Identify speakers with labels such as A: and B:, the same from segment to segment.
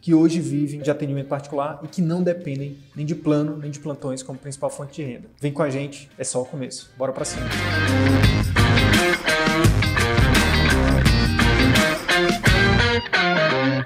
A: que hoje vivem de atendimento particular e que não dependem nem de plano nem de plantões como principal fonte de renda. Vem com a gente, é só o começo. Bora para cima.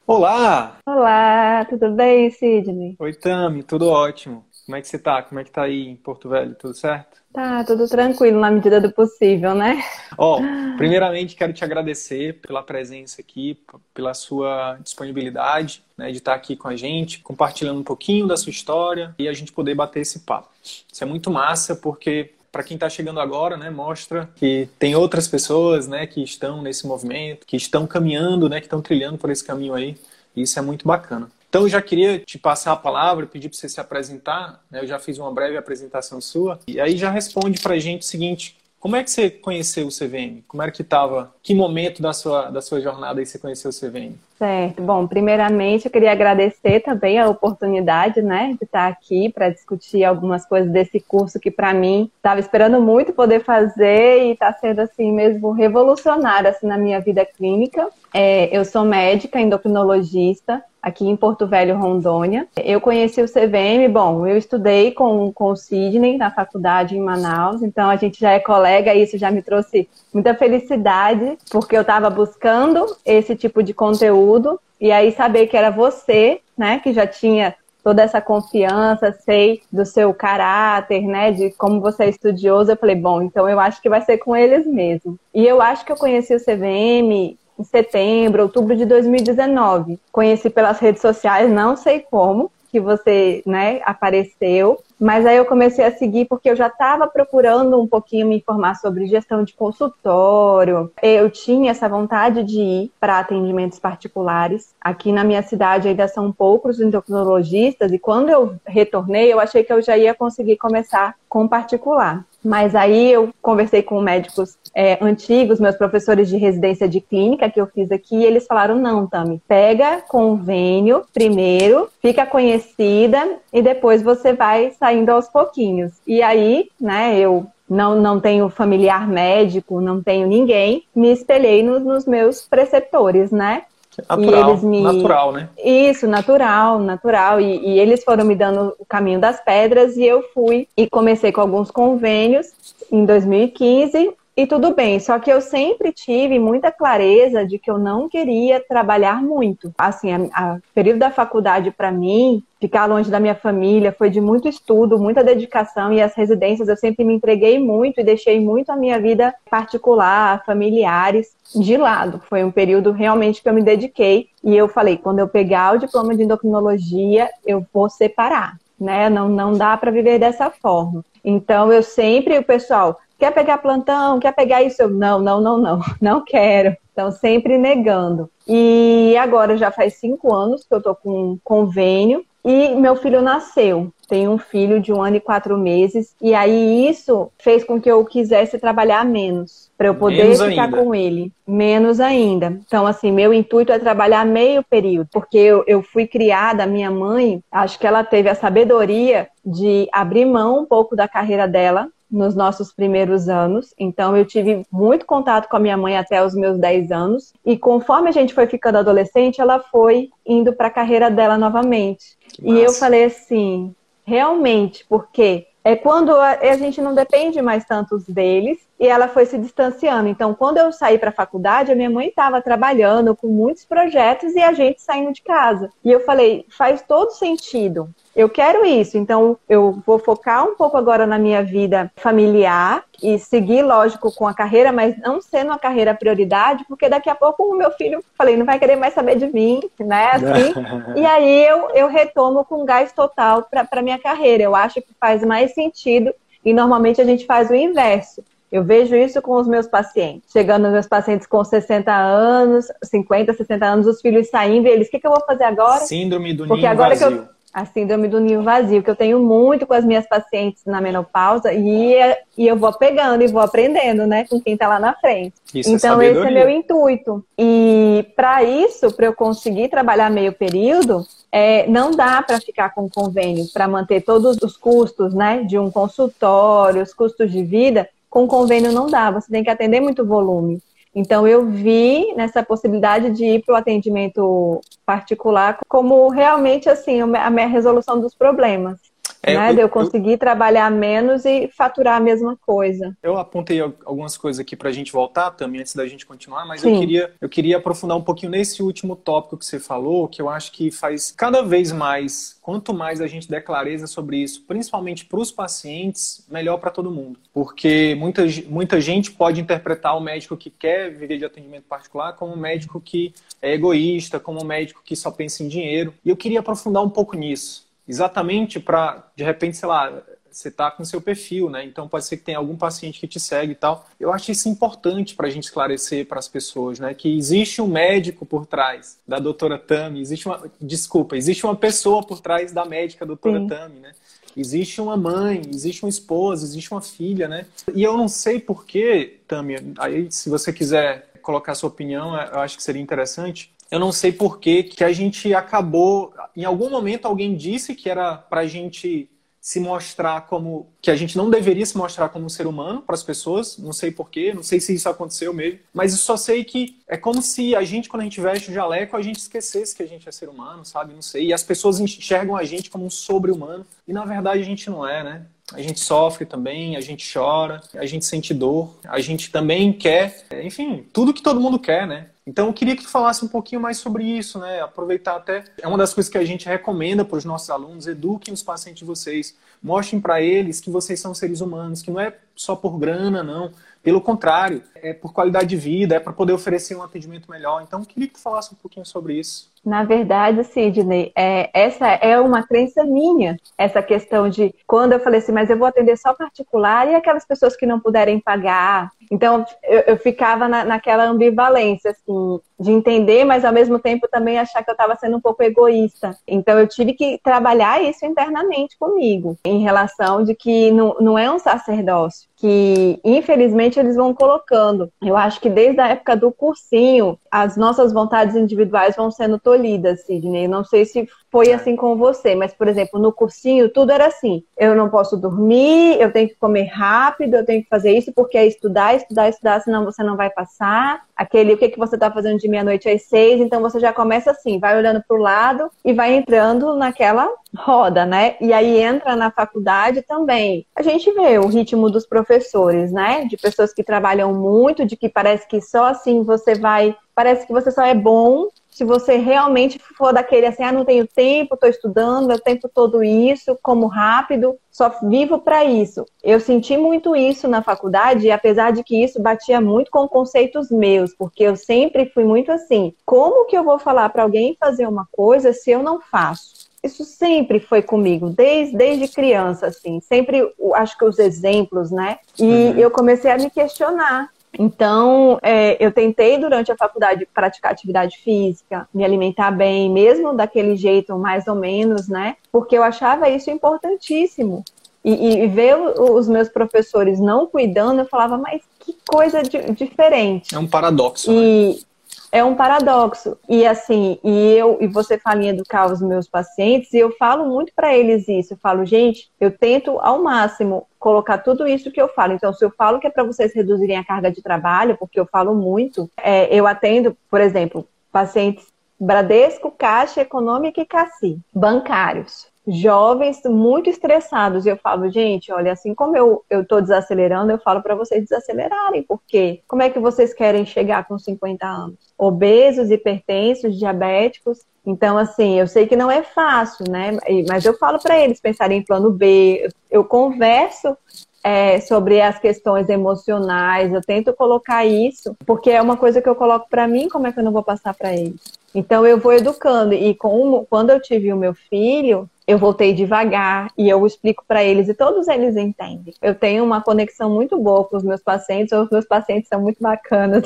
A: Olá!
B: Olá, tudo bem, Sidney?
A: Oi, Tami, tudo ótimo. Como é que você tá? Como é que tá aí em Porto Velho? Tudo certo?
B: Tá, tudo tranquilo na medida do possível, né?
A: Ó, oh, primeiramente quero te agradecer pela presença aqui, pela sua disponibilidade, né, de estar aqui com a gente, compartilhando um pouquinho da sua história e a gente poder bater esse papo. Isso é muito massa porque para quem está chegando agora, né, mostra que tem outras pessoas, né, que estão nesse movimento, que estão caminhando, né, que estão trilhando por esse caminho aí. E isso é muito bacana. Então, eu já queria te passar a palavra, pedir para você se apresentar. Né? Eu já fiz uma breve apresentação sua. E aí já responde para a gente o seguinte: como é que você conheceu o CVM? Como era que estava? Que momento da sua, da sua jornada aí você conheceu o CVM?
B: Certo. Bom, primeiramente eu queria agradecer também a oportunidade, né, de estar aqui para discutir algumas coisas desse curso que para mim estava esperando muito poder fazer e está sendo assim mesmo revolucionário assim na minha vida clínica. É, eu sou médica endocrinologista aqui em Porto Velho, Rondônia. Eu conheci o CVM, bom, eu estudei com, com o Sidney na faculdade em Manaus, então a gente já é colega e isso já me trouxe muita felicidade, porque eu estava buscando esse tipo de conteúdo e aí saber que era você, né, que já tinha toda essa confiança, sei do seu caráter, né, de como você é estudioso, eu falei, bom, então eu acho que vai ser com eles mesmo. E eu acho que eu conheci o CVM em setembro, outubro de 2019. Conheci pelas redes sociais, não sei como, que você né, apareceu, mas aí eu comecei a seguir porque eu já estava procurando um pouquinho me informar sobre gestão de consultório. Eu tinha essa vontade de ir para atendimentos particulares. Aqui na minha cidade ainda são poucos endocrinologistas e quando eu retornei, eu achei que eu já ia conseguir começar com particular. Mas aí eu conversei com médicos é, antigos, meus professores de residência de clínica que eu fiz aqui, e eles falaram: não, Tami, pega convênio primeiro, fica conhecida e depois você vai saindo aos pouquinhos. E aí, né, eu não, não tenho familiar médico, não tenho ninguém, me espelhei nos, nos meus preceptores, né?
A: Natural, me... natural, né?
B: Isso, natural, natural. E, e, eles foram me dando o caminho das pedras e eu fui e comecei com alguns convênios em 2015 e tudo bem, só que eu sempre tive muita clareza de que eu não queria trabalhar muito. Assim, a período da faculdade para mim, ficar longe da minha família, foi de muito estudo, muita dedicação e as residências eu sempre me entreguei muito e deixei muito a minha vida particular, familiares de lado. Foi um período realmente que eu me dediquei e eu falei, quando eu pegar o diploma de endocrinologia, eu vou separar, né? Não não dá para viver dessa forma. Então eu sempre o pessoal quer pegar plantão, quer pegar isso? Eu, não, não, não, não, não quero. Então, sempre negando. E agora já faz cinco anos que eu tô com um convênio e meu filho nasceu. Tenho um filho de um ano e quatro meses. E aí isso fez com que eu quisesse trabalhar menos. Para eu poder menos ficar ainda. com ele. Menos ainda. Então, assim, meu intuito é trabalhar meio período. Porque eu, eu fui criada, minha mãe, acho que ela teve a sabedoria de abrir mão um pouco da carreira dela nos nossos primeiros anos. Então, eu tive muito contato com a minha mãe até os meus 10 anos. E conforme a gente foi ficando adolescente, ela foi indo para a carreira dela novamente. E eu falei assim, realmente, porque é quando a, a gente não depende mais tanto deles e ela foi se distanciando. Então, quando eu saí para a faculdade, a minha mãe estava trabalhando com muitos projetos e a gente saindo de casa. E eu falei, faz todo sentido. Eu quero isso, então eu vou focar um pouco agora na minha vida familiar e seguir, lógico, com a carreira, mas não sendo a carreira prioridade, porque daqui a pouco o meu filho, falei, não vai querer mais saber de mim, né? Assim, e aí eu, eu retomo com gás total para minha carreira. Eu acho que faz mais sentido e normalmente a gente faz o inverso. Eu vejo isso com os meus pacientes. Chegando meus pacientes com 60 anos, 50, 60 anos, os filhos saindo e eles, o que, que eu vou fazer agora?
A: Síndrome do Porque ninho agora vazio. Que eu,
B: a síndrome do ninho vazio, que eu tenho muito com as minhas pacientes na menopausa e, e eu vou pegando e vou aprendendo, né, com quem está lá na frente. Isso é então, é esse é meu intuito. E para isso, para eu conseguir trabalhar meio período, é, não dá para ficar com convênio, para manter todos os custos, né, de um consultório, os custos de vida, com convênio não dá, você tem que atender muito volume. Então, eu vi nessa possibilidade de ir para o atendimento particular como realmente assim a minha resolução dos problemas. É, né? Eu, de eu conseguir eu, trabalhar menos e faturar a mesma coisa.
A: Eu apontei algumas coisas aqui para a gente voltar também, antes da gente continuar, mas eu queria, eu queria aprofundar um pouquinho nesse último tópico que você falou, que eu acho que faz cada vez mais, quanto mais a gente der clareza sobre isso, principalmente para os pacientes, melhor para todo mundo. Porque muita, muita gente pode interpretar o médico que quer viver de atendimento particular como um médico que é egoísta, como um médico que só pensa em dinheiro. E eu queria aprofundar um pouco nisso exatamente para, de repente, sei lá, você está com seu perfil, né? Então pode ser que tenha algum paciente que te segue e tal. Eu acho isso importante para a gente esclarecer para as pessoas, né? Que existe um médico por trás da doutora Tami, existe uma. Desculpa, existe uma pessoa por trás da médica doutora Sim. Tami, né? Existe uma mãe, existe uma esposa, existe uma filha, né? E eu não sei porquê, Tami, aí se você quiser colocar sua opinião, eu acho que seria interessante eu não sei por que que a gente acabou. Em algum momento alguém disse que era para a gente se mostrar como que a gente não deveria se mostrar como um ser humano para as pessoas, não sei porquê, não sei se isso aconteceu mesmo, mas eu só sei que é como se a gente quando a gente veste o jaleco a gente esquecesse que a gente é ser humano, sabe? Não sei. E as pessoas enxergam a gente como um sobre-humano e na verdade a gente não é, né? A gente sofre também, a gente chora, a gente sente dor, a gente também quer, enfim, tudo que todo mundo quer, né? Então eu queria que tu falasse um pouquinho mais sobre isso, né? Aproveitar até. É uma das coisas que a gente recomenda para os nossos alunos: eduquem os pacientes de vocês, mostrem para eles que vocês são seres humanos, que não é só por grana, não. Pelo contrário, é por qualidade de vida, é para poder oferecer um atendimento melhor. Então eu queria que tu falasse um pouquinho sobre isso.
B: Na verdade, Sidney, é, essa é uma crença minha, essa questão de quando eu falei assim, mas eu vou atender só particular e aquelas pessoas que não puderem pagar. Então, eu, eu ficava na, naquela ambivalência, assim, de entender, mas ao mesmo tempo também achar que eu estava sendo um pouco egoísta. Então, eu tive que trabalhar isso internamente comigo, em relação de que não, não é um sacerdócio, que infelizmente eles vão colocando. Eu acho que desde a época do cursinho, as nossas vontades individuais vão sendo tolhidas, Sidney. Não sei se foi assim com você, mas, por exemplo, no cursinho, tudo era assim: eu não posso dormir, eu tenho que comer rápido, eu tenho que fazer isso porque é estudar, estudar, estudar, senão você não vai passar. Aquele, o que, que você está fazendo de meia-noite às seis? Então você já começa assim, vai olhando para o lado e vai entrando naquela roda, né? E aí entra na faculdade também. A gente vê o ritmo dos professores, né? De pessoas que trabalham muito, de que parece que só assim você vai. Parece que você só é bom se você realmente for daquele assim, ah, não tenho tempo, estou estudando, meu tempo todo isso, como rápido, só vivo para isso. Eu senti muito isso na faculdade, e apesar de que isso batia muito com conceitos meus, porque eu sempre fui muito assim: como que eu vou falar para alguém fazer uma coisa se eu não faço? Isso sempre foi comigo, desde, desde criança, assim, sempre acho que os exemplos, né? E uhum. eu comecei a me questionar então, é, eu tentei durante a faculdade praticar atividade física, me alimentar bem, mesmo daquele jeito mais ou menos, né? Porque eu achava isso importantíssimo. E, e ver os meus professores não cuidando, eu falava, mas que coisa diferente.
A: É um paradoxo. E, né?
B: é um paradoxo. E assim, e eu e você fala em educar os meus pacientes, e eu falo muito para eles isso. Eu falo, gente, eu tento ao máximo colocar tudo isso que eu falo. Então, se eu falo que é para vocês reduzirem a carga de trabalho, porque eu falo muito, é, eu atendo, por exemplo, pacientes Bradesco, Caixa Econômica e Cassi, bancários. Jovens muito estressados. E eu falo, gente, olha, assim como eu, tô desacelerando, eu falo para vocês desacelerarem, porque como é que vocês querem chegar com 50 anos? Obesos, hipertensos, diabéticos. Então, assim, eu sei que não é fácil, né? Mas eu falo para eles pensarem em plano B. Eu converso é, sobre as questões emocionais, eu tento colocar isso, porque é uma coisa que eu coloco para mim, como é que eu não vou passar para eles? Então eu vou educando e quando eu tive o meu filho, eu voltei devagar e eu explico para eles e todos eles entendem. Eu tenho uma conexão muito boa com os meus pacientes, os meus pacientes são muito bacanas,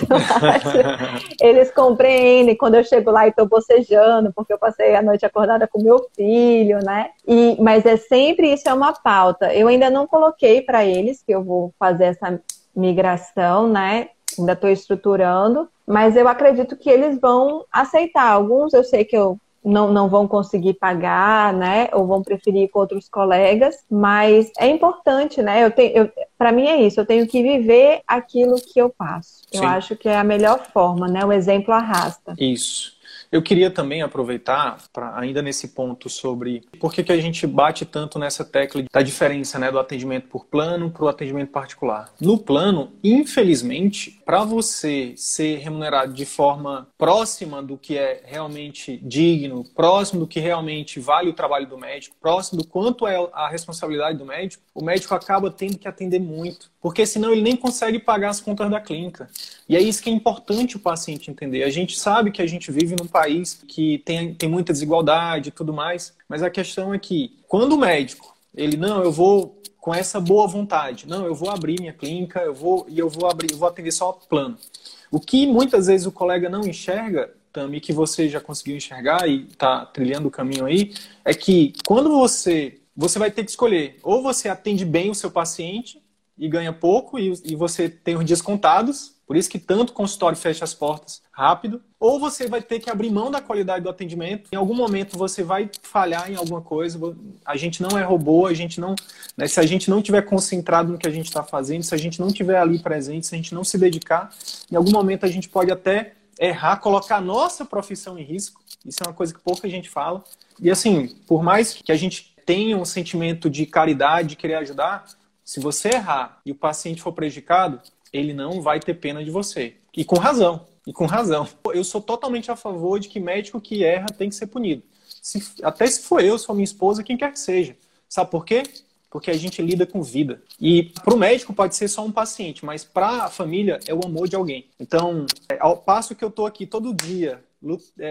B: eles compreendem quando eu chego lá e estou bocejando, porque eu passei a noite acordada com meu filho, né? E, mas é sempre isso é uma pauta. Eu ainda não coloquei para eles que eu vou fazer essa migração, né? Ainda estou estruturando, mas eu acredito que eles vão aceitar. Alguns eu sei que eu não, não vão conseguir pagar, né? Ou vão preferir ir com outros colegas, mas é importante, né? Eu tenho, eu, para mim é isso, eu tenho que viver aquilo que eu passo. Eu acho que é a melhor forma, né? O exemplo arrasta.
A: Isso. Eu queria também aproveitar, para ainda nesse ponto sobre por que, que a gente bate tanto nessa tecla da diferença né, do atendimento por plano para o atendimento particular. No plano, infelizmente, para você ser remunerado de forma próxima do que é realmente digno, próximo do que realmente vale o trabalho do médico, próximo do quanto é a responsabilidade do médico, o médico acaba tendo que atender muito porque senão ele nem consegue pagar as contas da clínica. E é isso que é importante o paciente entender. A gente sabe que a gente vive num país que tem, tem muita desigualdade e tudo mais, mas a questão é que quando o médico, ele, não, eu vou com essa boa vontade, não, eu vou abrir minha clínica, eu vou e eu vou abrir, eu vou atender só plano. O que muitas vezes o colega não enxerga, Tami, que você já conseguiu enxergar e está trilhando o caminho aí, é que quando você você vai ter que escolher, ou você atende bem o seu paciente, e ganha pouco e, e você tem os dias contados, por isso que tanto consultório fecha as portas rápido, ou você vai ter que abrir mão da qualidade do atendimento. Em algum momento você vai falhar em alguma coisa. A gente não é robô, a gente não, né, se a gente não tiver concentrado no que a gente está fazendo, se a gente não tiver ali presente, se a gente não se dedicar, em algum momento a gente pode até errar, colocar a nossa profissão em risco. Isso é uma coisa que pouca gente fala. E assim, por mais que a gente tenha um sentimento de caridade, de querer ajudar, se você errar e o paciente for prejudicado, ele não vai ter pena de você. E com razão. E com razão. Eu sou totalmente a favor de que médico que erra tem que ser punido. Se, até se for eu, se for minha esposa, quem quer que seja. Sabe por quê? Porque a gente lida com vida. E para o médico pode ser só um paciente, mas para a família é o amor de alguém. Então, é, ao passo que eu estou aqui todo dia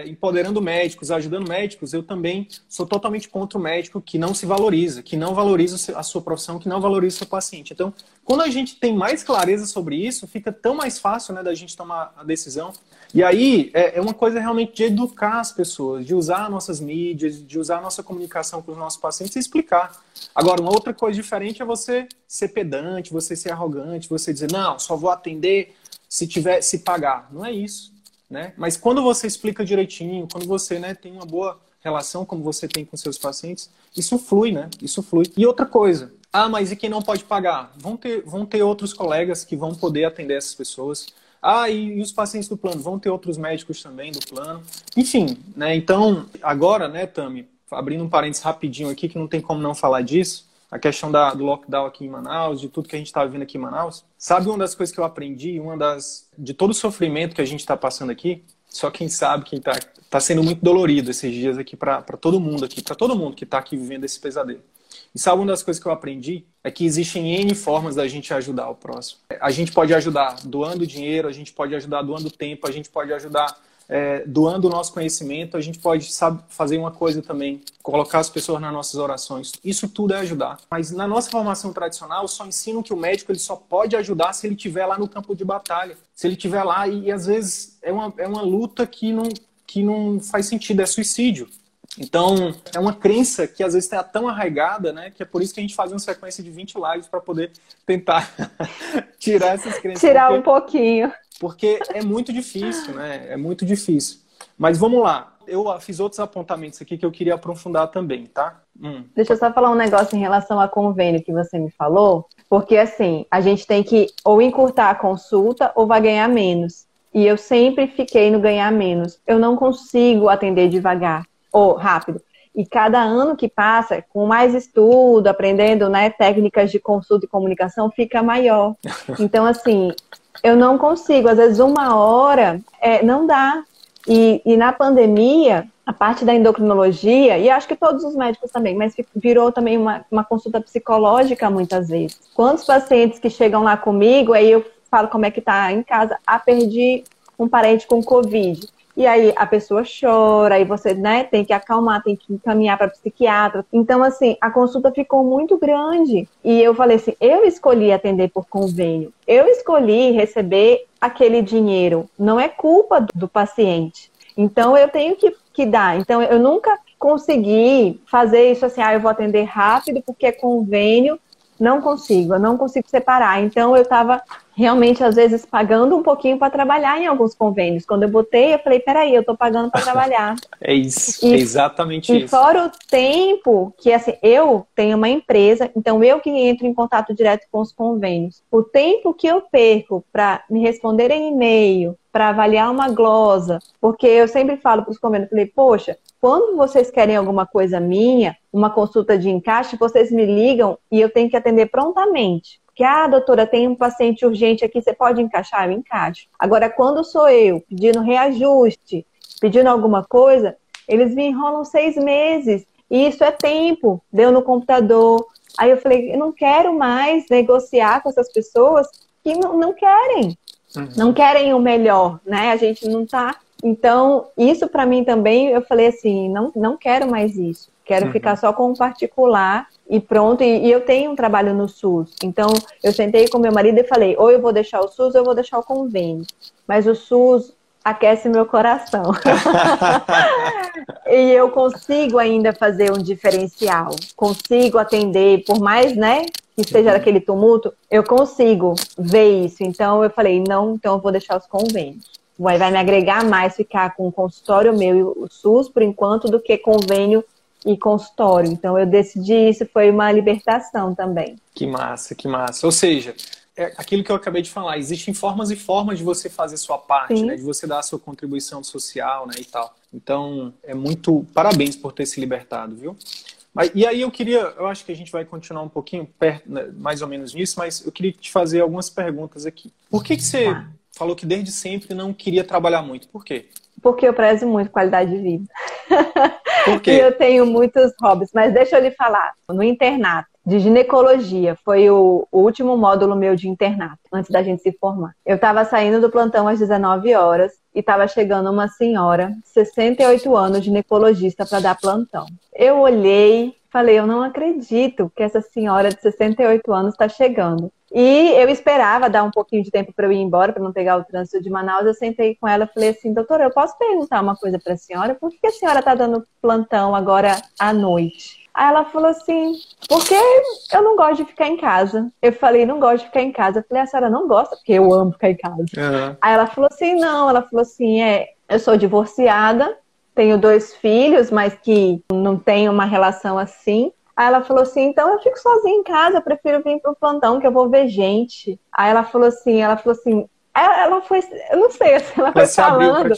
A: empoderando médicos, ajudando médicos, eu também sou totalmente contra o médico que não se valoriza, que não valoriza a sua profissão, que não valoriza o seu paciente. Então, quando a gente tem mais clareza sobre isso, fica tão mais fácil né, da gente tomar a decisão. E aí é, é uma coisa realmente de educar as pessoas, de usar nossas mídias, de usar nossa comunicação com os nossos pacientes e explicar. Agora, uma outra coisa diferente é você ser pedante, você ser arrogante, você dizer, não, só vou atender se tiver se pagar. Não é isso né? Mas quando você explica direitinho, quando você né, tem uma boa relação como você tem com seus pacientes, isso flui, né? Isso flui. E outra coisa, ah, mas e quem não pode pagar? Vão ter, vão ter outros colegas que vão poder atender essas pessoas. Ah, e, e os pacientes do plano? Vão ter outros médicos também do plano. Enfim, né? Então, agora, né, Tami, abrindo um parênteses rapidinho aqui, que não tem como não falar disso, a questão da, do lockdown aqui em Manaus, de tudo que a gente está vivendo aqui em Manaus. Sabe uma das coisas que eu aprendi, uma das de todo o sofrimento que a gente está passando aqui? Só quem sabe quem está tá sendo muito dolorido esses dias aqui para todo mundo aqui, para todo mundo que está aqui vivendo esse pesadelo. E sabe uma das coisas que eu aprendi? É que existem N formas da gente ajudar o próximo. A gente pode ajudar doando dinheiro, a gente pode ajudar doando tempo, a gente pode ajudar é, doando o nosso conhecimento, a gente pode sabe, fazer uma coisa também, colocar as pessoas nas nossas orações. Isso tudo é ajudar. Mas na nossa formação tradicional, só ensino que o médico ele só pode ajudar se ele estiver lá no campo de batalha. Se ele estiver lá, e, e às vezes é uma, é uma luta que não, que não faz sentido, é suicídio. Então, é uma crença que às vezes está tão arraigada, né? Que é por isso que a gente faz uma sequência de 20 lives para poder tentar tirar essas crenças.
B: Tirar um pouquinho.
A: Porque é muito difícil, né? É muito difícil. Mas vamos lá. Eu fiz outros apontamentos aqui que eu queria aprofundar também, tá?
B: Hum. Deixa eu só falar um negócio em relação a convênio que você me falou. Porque, assim, a gente tem que ou encurtar a consulta ou vai ganhar menos. E eu sempre fiquei no ganhar menos. Eu não consigo atender devagar ou rápido. E cada ano que passa, com mais estudo, aprendendo né, técnicas de consulta e comunicação, fica maior. Então, assim, eu não consigo. Às vezes, uma hora é, não dá. E, e na pandemia, a parte da endocrinologia, e acho que todos os médicos também, mas virou também uma, uma consulta psicológica muitas vezes. Quantos pacientes que chegam lá comigo, aí eu falo como é que tá em casa, ah, perdi um parente com Covid. E aí a pessoa chora, aí você né, tem que acalmar, tem que encaminhar para psiquiatra. Então, assim, a consulta ficou muito grande. E eu falei assim: eu escolhi atender por convênio, eu escolhi receber aquele dinheiro, não é culpa do paciente. Então, eu tenho que, que dar. Então, eu nunca consegui fazer isso assim, ah, eu vou atender rápido porque é convênio. Não consigo, eu não consigo separar. Então, eu estava realmente, às vezes, pagando um pouquinho para trabalhar em alguns convênios. Quando eu botei, eu falei, peraí, eu estou pagando para trabalhar.
A: é isso, e, é exatamente
B: e
A: isso.
B: E fora o tempo que, assim, eu tenho uma empresa, então eu que entro em contato direto com os convênios. O tempo que eu perco para me responder em e-mail, para avaliar uma glosa, porque eu sempre falo para os convênios, falei, poxa, quando vocês querem alguma coisa minha, uma consulta de encaixe, vocês me ligam e eu tenho que atender prontamente que, ah, doutora, tem um paciente urgente aqui, você pode encaixar? Eu encaixo. Agora, quando sou eu pedindo reajuste, pedindo alguma coisa, eles me enrolam seis meses. E isso é tempo, deu no computador. Aí eu falei, eu não quero mais negociar com essas pessoas que não, não querem. Uhum. Não querem o melhor, né? A gente não tá. Então, isso para mim também, eu falei assim, não, não quero mais isso. Quero uhum. ficar só com o particular e pronto. E, e, eu tenho um trabalho no SUS. Então, eu sentei com meu marido e falei: ou eu vou deixar o SUS ou eu vou deixar o convênio. Mas o SUS aquece meu coração. e eu consigo ainda fazer um diferencial. Consigo atender, por mais, né? Que seja aquele tumulto, eu consigo ver isso. Então, eu falei: não, então eu vou deixar os convênios vai, vai me agregar mais ficar com o consultório meu e o SUS por enquanto do que convênio e consultório. Então eu decidi isso, foi uma libertação também.
A: Que massa, que massa. Ou seja, é aquilo que eu acabei de falar, existem formas e formas de você fazer sua parte, né? de você dar a sua contribuição social né? e tal. Então, é muito. Parabéns por ter se libertado, viu? Mas, e aí eu queria, eu acho que a gente vai continuar um pouquinho perto, né, mais ou menos nisso, mas eu queria te fazer algumas perguntas aqui. Por que, que você tá. falou que desde sempre não queria trabalhar muito? Por quê?
B: Porque eu prezo muito qualidade de vida.
A: Por quê?
B: e eu tenho muitos hobbies, mas deixa eu lhe falar. No internato de ginecologia, foi o, o último módulo meu de internato, antes da gente se formar. Eu estava saindo do plantão às 19 horas e estava chegando uma senhora, 68 anos, ginecologista, para dar plantão. Eu olhei, falei, eu não acredito que essa senhora de 68 anos está chegando. E eu esperava dar um pouquinho de tempo para eu ir embora, para não pegar o trânsito de Manaus. Eu sentei com ela e falei assim: doutora, eu posso perguntar uma coisa para a senhora? Por que a senhora está dando plantão agora à noite? Aí ela falou assim: porque eu não gosto de ficar em casa. Eu falei: não gosto de ficar em casa. Eu falei: a senhora não gosta? Porque eu amo ficar em casa. Uhum. Aí ela falou assim: não. Ela falou assim: é, eu sou divorciada, tenho dois filhos, mas que não tenho uma relação assim. Aí ela falou assim: então eu fico sozinha em casa, eu prefiro vir pro plantão, que eu vou ver gente. Aí ela falou assim: ela falou assim, ela, ela foi, eu não sei, assim, ela foi falando.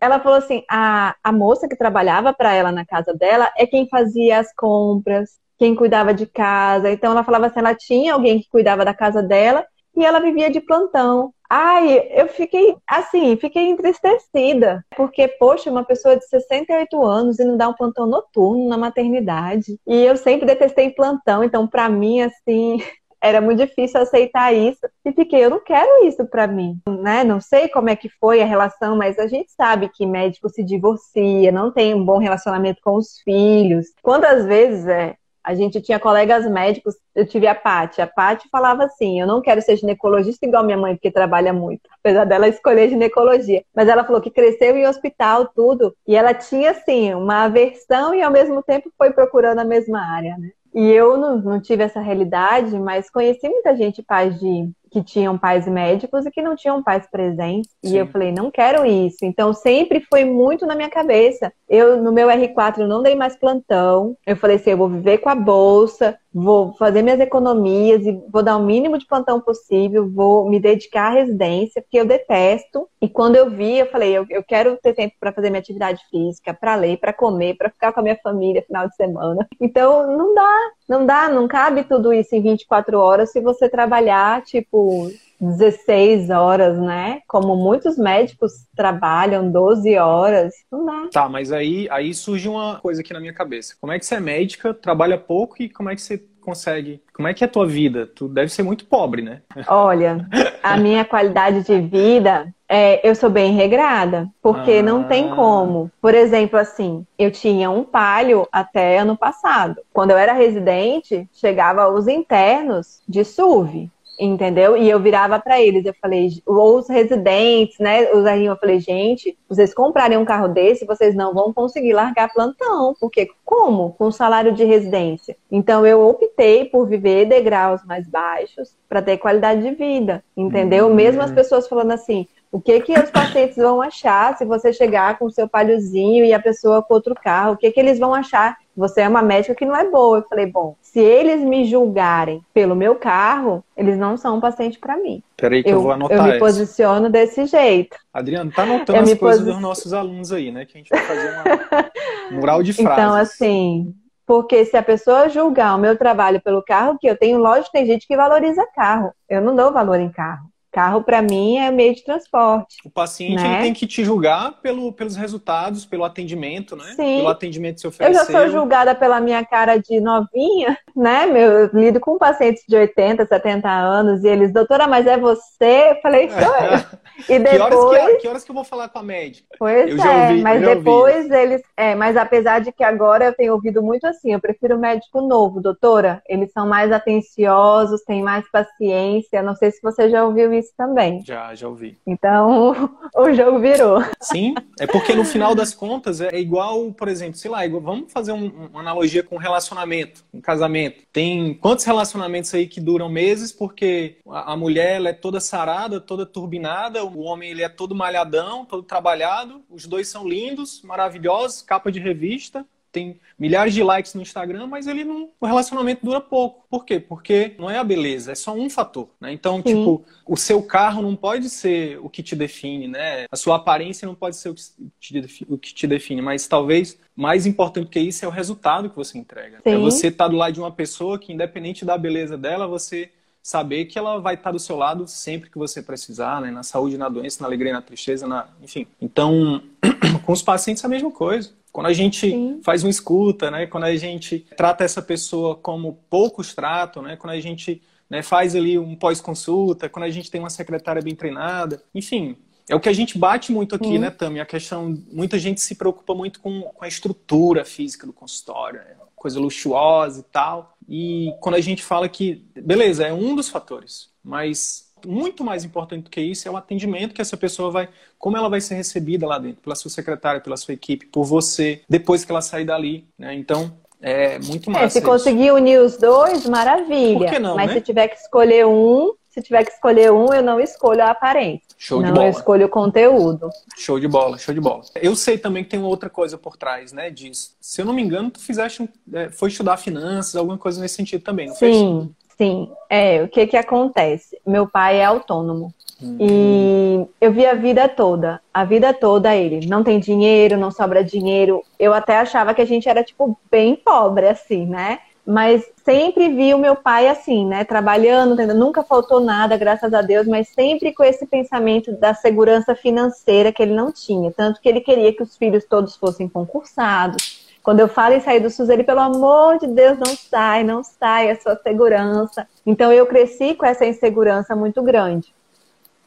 B: Ela falou assim: a, a moça que trabalhava para ela na casa dela é quem fazia as compras, quem cuidava de casa. Então ela falava assim: ela tinha alguém que cuidava da casa dela e ela vivia de plantão. Ai, eu fiquei assim, fiquei entristecida, porque, poxa, uma pessoa de 68 anos e não dá um plantão noturno na maternidade. E eu sempre detestei plantão, então, para mim, assim, era muito difícil aceitar isso e fiquei, eu não quero isso para mim, né? Não sei como é que foi a relação, mas a gente sabe que médico se divorcia, não tem um bom relacionamento com os filhos. Quantas vezes é, a gente tinha colegas médicos, eu tive a Paty. A Paty falava assim: eu não quero ser ginecologista igual minha mãe, porque trabalha muito, apesar dela escolher ginecologia. Mas ela falou que cresceu em hospital, tudo, e ela tinha, assim, uma aversão e ao mesmo tempo foi procurando a mesma área, né? E eu não, não tive essa realidade, mas conheci muita gente, pais de que tinham pais médicos e que não tinham pais presentes.
A: Sim.
B: E eu falei, não quero isso. Então sempre foi muito na minha cabeça. Eu, no meu R4, eu não dei mais plantão. Eu falei assim, eu vou viver com a bolsa, vou fazer minhas economias e vou dar o mínimo de plantão possível, vou me dedicar à residência, porque eu detesto. E quando eu vi, eu falei, eu, eu quero ter tempo para fazer minha atividade física, para ler, para comer, para ficar com a minha família final de semana. Então, não dá, não dá, não cabe tudo isso em 24 horas se você trabalhar, tipo, 16 horas, né? Como muitos médicos trabalham 12 horas, não dá.
A: Tá, mas aí, aí surge uma coisa aqui na minha cabeça. Como é que você é médica, trabalha pouco e como é que você consegue? Como é que é a tua vida? Tu deve ser muito pobre, né?
B: Olha, a minha qualidade de vida é, eu sou bem regrada, porque
A: Ah.
B: não tem como. Por exemplo, assim, eu tinha um palio até ano passado. Quando eu era residente, chegava os internos de SUV. Entendeu? E eu virava pra eles, eu falei, ou os residentes, né? Os aí eu falei, gente, vocês comprarem um carro desse, vocês não vão conseguir largar plantão, porque como? Com salário de residência. Então eu optei por viver degraus mais baixos para ter qualidade de vida, entendeu?
A: Hum.
B: Mesmo as pessoas falando assim, o que que os pacientes vão achar se você chegar com o seu palhozinho e a pessoa com outro carro? O que que eles vão achar? Você é uma médica que não é boa. Eu falei, bom, se eles me julgarem pelo meu carro, eles não são um paciente para mim.
A: Peraí que eu,
B: Eu,
A: vou
B: eu
A: anotar
B: me
A: essa.
B: posiciono desse jeito.
A: Adriano, tá anotando
B: Eu
A: as
B: me
A: coisas
B: posi-
A: dos nossos alunos aí, né? Que a gente vai fazer uma mural de frases.
B: Então, assim, porque se a pessoa julgar o meu trabalho pelo carro que eu tenho, lógico, tem gente que valoriza carro. Eu não dou valor em carro. Carro, para mim, é meio de transporte.
A: O paciente
B: né?
A: ele tem que te julgar pelo, pelos resultados, pelo atendimento, né?
B: Sim.
A: Pelo atendimento que você
B: Eu já
A: ofereceu.
B: sou julgada pela minha cara de novinha, né? Meu, eu lido com pacientes de 80, 70 anos e eles, doutora, mas é você? Eu falei, sou eu. E
A: Que horas
B: depois,
A: que, que horas que eu vou falar com a médica?
B: pois
A: Eu
B: é,
A: ouvi,
B: mas
A: já ouvi
B: depois eles, é, mas apesar de que agora eu tenho ouvido muito assim, eu prefiro médico novo, doutora. Eles são mais atenciosos, têm mais paciência. Não sei se você já ouviu isso também.
A: Já, já ouvi.
B: Então, o jogo virou.
A: Sim, é porque no final das contas é igual, por exemplo, sei lá, igual- vamos fazer um- uma analogia com relacionamento, um casamento. Tem quantos relacionamentos aí que duram meses porque a, a mulher ela é toda sarada, toda turbinada, o homem ele é todo malhadão, todo trabalhado, os dois são lindos, maravilhosos, capa de revista, tem milhares de likes no Instagram, mas ele não, o relacionamento dura pouco. Por quê? Porque não é a beleza, é só um fator, né? Então,
B: Sim.
A: tipo, o seu carro não pode ser o que te define, né? A sua aparência não pode ser o que te, o que te define, mas talvez mais importante que isso é o resultado que você entrega. É
B: Sim.
A: você estar do lado de uma pessoa que, independente da beleza dela, você saber que ela vai estar do seu lado sempre que você precisar, né? Na saúde, na doença, na alegria, na tristeza, na... enfim. Então, com os pacientes é a mesma coisa. Quando a gente
B: Sim.
A: faz uma escuta, né? Quando a gente trata essa pessoa como poucos tratam, né? Quando a gente né, faz ali um pós-consulta, quando a gente tem uma secretária bem treinada, enfim. É o que a gente bate muito aqui, né, Tami? A questão, muita gente se preocupa muito com, com a estrutura física do consultório, né? Coisa luxuosa e tal. E quando a gente fala que, beleza, é um dos fatores, mas muito mais importante do que isso é o atendimento que essa pessoa vai, como ela vai ser recebida lá dentro, pela sua secretária, pela sua equipe, por você, depois que ela sair dali, né? Então, é muito
B: É,
A: massa
B: se
A: isso.
B: conseguir unir os dois, maravilha.
A: Por que não,
B: Mas
A: né?
B: se tiver que escolher um, se tiver que escolher um, eu não escolho a aparência.
A: Show de
B: não,
A: bola.
B: eu escolho o conteúdo.
A: Show de bola, show de bola. Eu sei também que tem uma outra coisa por trás, né, disso. Se eu não me engano, tu fizeste, um- é, foi estudar finanças, alguma coisa nesse sentido também, não?
B: Sim, sim. É, o que que acontece? Meu pai é autônomo.
A: Hum.
B: E eu vi a vida toda, a vida toda ele. Não tem dinheiro, não sobra dinheiro. Eu até achava que a gente era, tipo, bem pobre, assim, né? Mas sempre vi o meu pai assim, né? Trabalhando, nunca faltou nada, graças a Deus, mas sempre com esse pensamento da segurança financeira que ele não tinha. Tanto que ele queria que os filhos todos fossem concursados. Quando eu falo em sair do SUS, ele, pelo amor de Deus, não sai, não sai, é sua segurança. Então eu cresci com essa insegurança muito grande.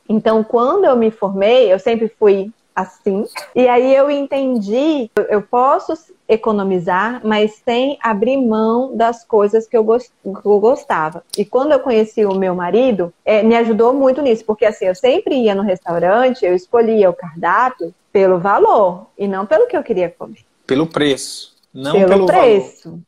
B: Então, quando eu me formei, eu sempre fui assim. E aí eu entendi, eu- posso economizar, mas sem abrir mão das coisas que eu, gostava. E quando eu conheci o meu marido, eh, me ajudou muito nisso, porque assim, eu sempre ia no restaurante, eu escolhia o cardápio pelo valor e não pelo que eu queria comer.
A: Pelo preço. Não
B: pelo, pelo preço.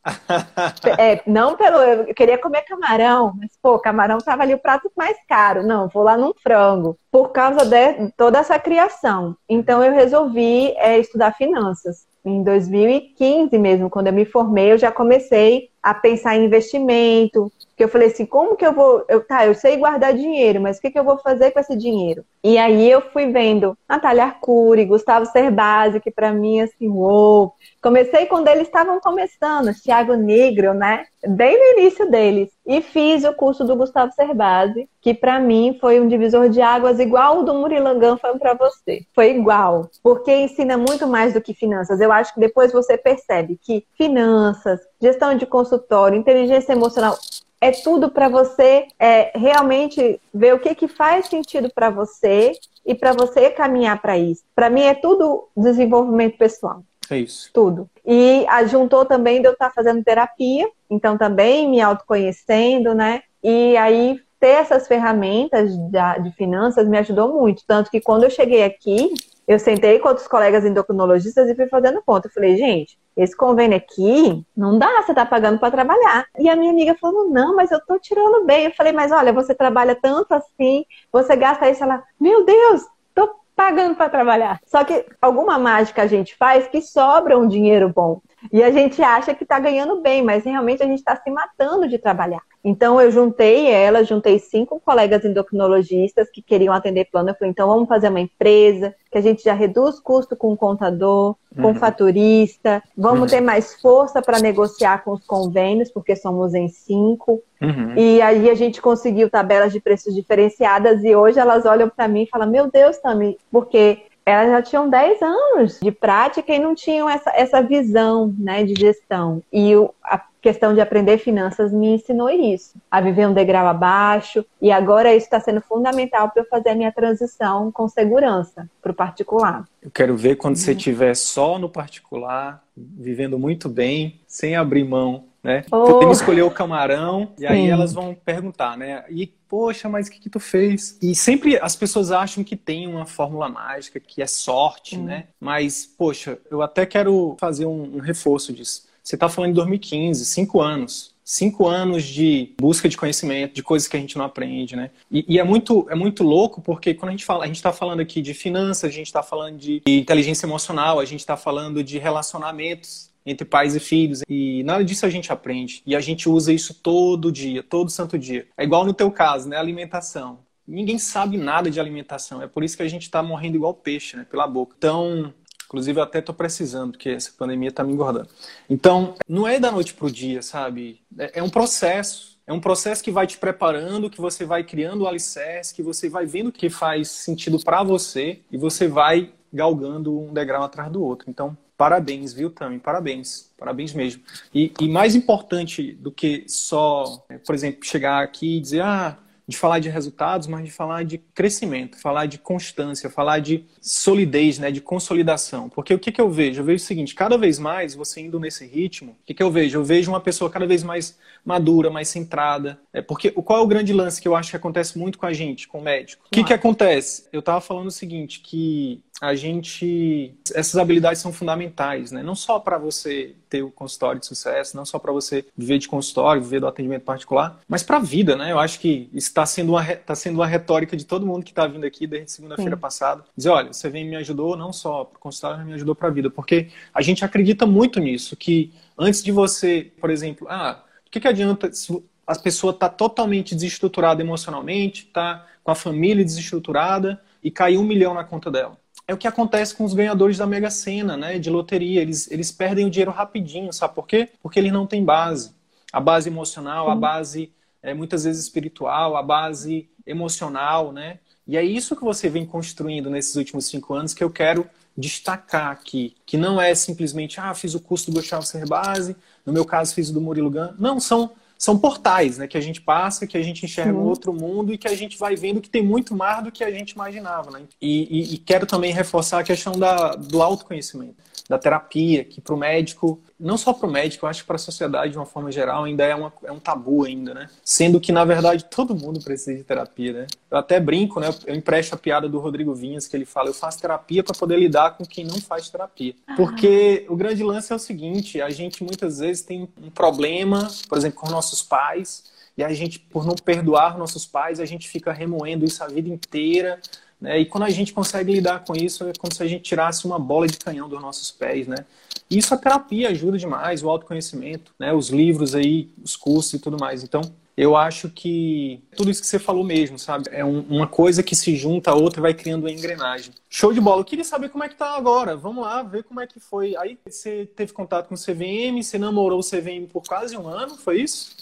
B: é, não pelo. Eu queria comer camarão, mas, pô, camarão tava ali o prato mais caro. Não, vou lá num frango. Por causa de toda essa criação. Então, eu resolvi é, estudar finanças. Em 2015 mesmo, quando eu me formei, eu já comecei a pensar em investimento, que eu falei assim, como que eu vou, eu, tá, eu sei guardar dinheiro, mas o que, que eu vou fazer com esse dinheiro? E aí eu fui vendo Natália Arcuri, Gustavo Cerbasi, que para mim, assim, uou, comecei quando eles estavam começando, Thiago Negro, né, bem no início deles, e fiz o curso do Gustavo Cerbasi, que para mim foi um divisor de águas igual o do Murilangan foi para você, foi igual, porque ensina muito mais do que finanças, eu acho que depois você percebe que finanças, gestão de consultório, inteligência emocional, é tudo para você é, realmente ver o que, que faz sentido para você e para você caminhar para isso. Para mim é tudo desenvolvimento pessoal.
A: É isso.
B: Tudo. E ajuntou também de eu estar fazendo terapia, então também me autoconhecendo, né? E aí ter essas ferramentas de, de finanças me ajudou muito. Tanto que quando eu cheguei aqui, eu sentei com outros colegas endocrinologistas e fui fazendo conta. Eu falei, gente, esse convênio aqui não dá, você tá pagando para trabalhar. E a minha amiga falou, não, mas eu tô tirando bem. Eu falei, mas olha, você trabalha tanto assim, você gasta isso. Ela, meu Deus, tô pagando para trabalhar. Só que alguma mágica a gente faz que sobra um dinheiro bom. E a gente acha que está ganhando bem, mas realmente a gente está se matando de trabalhar. Então eu juntei ela, juntei cinco colegas endocrinologistas que queriam atender plano. Eu falei, então vamos fazer uma empresa, que a gente já reduz custo com o contador, com o uhum. faturista, vamos uhum. ter mais força para negociar com os convênios, porque somos em cinco. Uhum. E aí a gente conseguiu tabelas de preços diferenciadas e hoje elas olham para mim e falam, meu Deus, Tami, porque elas já tinham 10 anos de prática e não tinham essa, essa visão né, de gestão. E o, a questão de aprender finanças me ensinou isso, a viver um degrau abaixo. E agora isso está sendo fundamental para eu fazer a minha transição com segurança para o particular.
A: Eu quero ver quando uhum. você estiver só no particular, vivendo muito bem, sem abrir mão né? Oh. Podemos escolher o camarão e aí elas vão perguntar, né? E poxa, mas o que, que tu fez? E sempre as pessoas acham que tem uma fórmula mágica, que é sorte, hum. né? Mas, poxa, eu até quero fazer um, um reforço disso. Você está falando de 2015, cinco anos cinco anos de busca de conhecimento, de coisas que a gente não aprende, né? E, e é muito é muito louco porque quando a gente fala, a gente está falando aqui de finanças, a gente está falando de inteligência emocional, a gente está falando de relacionamentos entre pais e filhos. E nada disso a gente aprende. E a gente usa isso todo dia, todo santo dia. É igual no teu caso, né? Alimentação. Ninguém sabe nada de alimentação. É por isso que a gente está morrendo igual peixe, né? Pela boca. Então, inclusive até estou precisando, porque essa pandemia está me engordando. Então, não é da noite pro dia, sabe? É, é um processo. É um processo que vai te preparando, que você vai criando o alicerce, que você vai vendo o que faz sentido para você e você vai galgando um degrau atrás do outro. Então, Parabéns, viu, Tami? Parabéns. Parabéns mesmo. E, e, mais importante do que só, por exemplo, chegar aqui e dizer, ah, de falar de resultados, mas de falar de crescimento, falar de constância, falar de solidez, né, de consolidação. Porque o que, que eu vejo? Eu vejo o seguinte, cada vez mais você indo nesse ritmo, o que, que eu vejo? Eu vejo uma pessoa cada vez mais madura, mais centrada. É, porque qual é o grande lance que eu acho que acontece muito com a gente, com o médico? O que, que acontece? Eu estava falando o seguinte, que a gente essas habilidades são fundamentais, né? Não só para você ter o consultório de sucesso, não só para você viver de consultório, viver do atendimento particular, mas para a vida, né? Eu acho que isso está sendo uma tá sendo uma retórica de todo mundo que está vindo aqui desde segunda-feira passada, dizer, olha, você vem me ajudou não só para o consultório, mas me ajudou para a vida, porque a gente acredita muito nisso, que antes de você, por exemplo, ah, o que, que adianta se a pessoa está totalmente desestruturada emocionalmente, está com a família desestruturada e caiu um milhão na conta dela? É o que acontece com os ganhadores da Mega Sena, né, de loteria. Eles, eles perdem o dinheiro rapidinho, sabe por quê? Porque eles não têm base. A base emocional, a base é, muitas vezes espiritual, a base emocional, né? E é isso que você vem construindo nesses últimos cinco anos que eu quero destacar aqui. Que não é simplesmente, ah, fiz o curso do Gustavo Base, no meu caso fiz o do Murilo Gun. Não, são são portais, né? Que a gente passa, que a gente enxerga um outro mundo e que a gente vai vendo que tem muito mais do que a gente imaginava, né? E, e, e quero também reforçar a questão da, do autoconhecimento, da terapia, que para o médico não só para o médico, eu acho que para a sociedade de uma forma geral ainda é, uma, é um tabu ainda, né? Sendo que, na verdade, todo mundo precisa de terapia, né? Eu até brinco, né? Eu empresto a piada do Rodrigo Vinhas, que ele fala, eu faço terapia para poder lidar com quem não faz terapia. Ah. Porque o grande lance é o seguinte, a gente muitas vezes tem um problema, por exemplo, com nossos pais, e a gente, por não perdoar nossos pais, a gente fica remoendo isso a vida inteira, né? E quando a gente consegue lidar com isso, é como se a gente tirasse uma bola de canhão dos nossos pés, né? Isso a terapia ajuda demais, o autoconhecimento, né? Os livros aí, os cursos e tudo mais. Então, eu acho que tudo isso que você falou mesmo, sabe? É um, uma coisa que se junta a outra e vai criando uma engrenagem. Show de bola. Eu queria saber como é que tá agora. Vamos lá, ver como é que foi. Aí você teve contato com o CVM, você namorou o CVM por quase um ano, foi isso?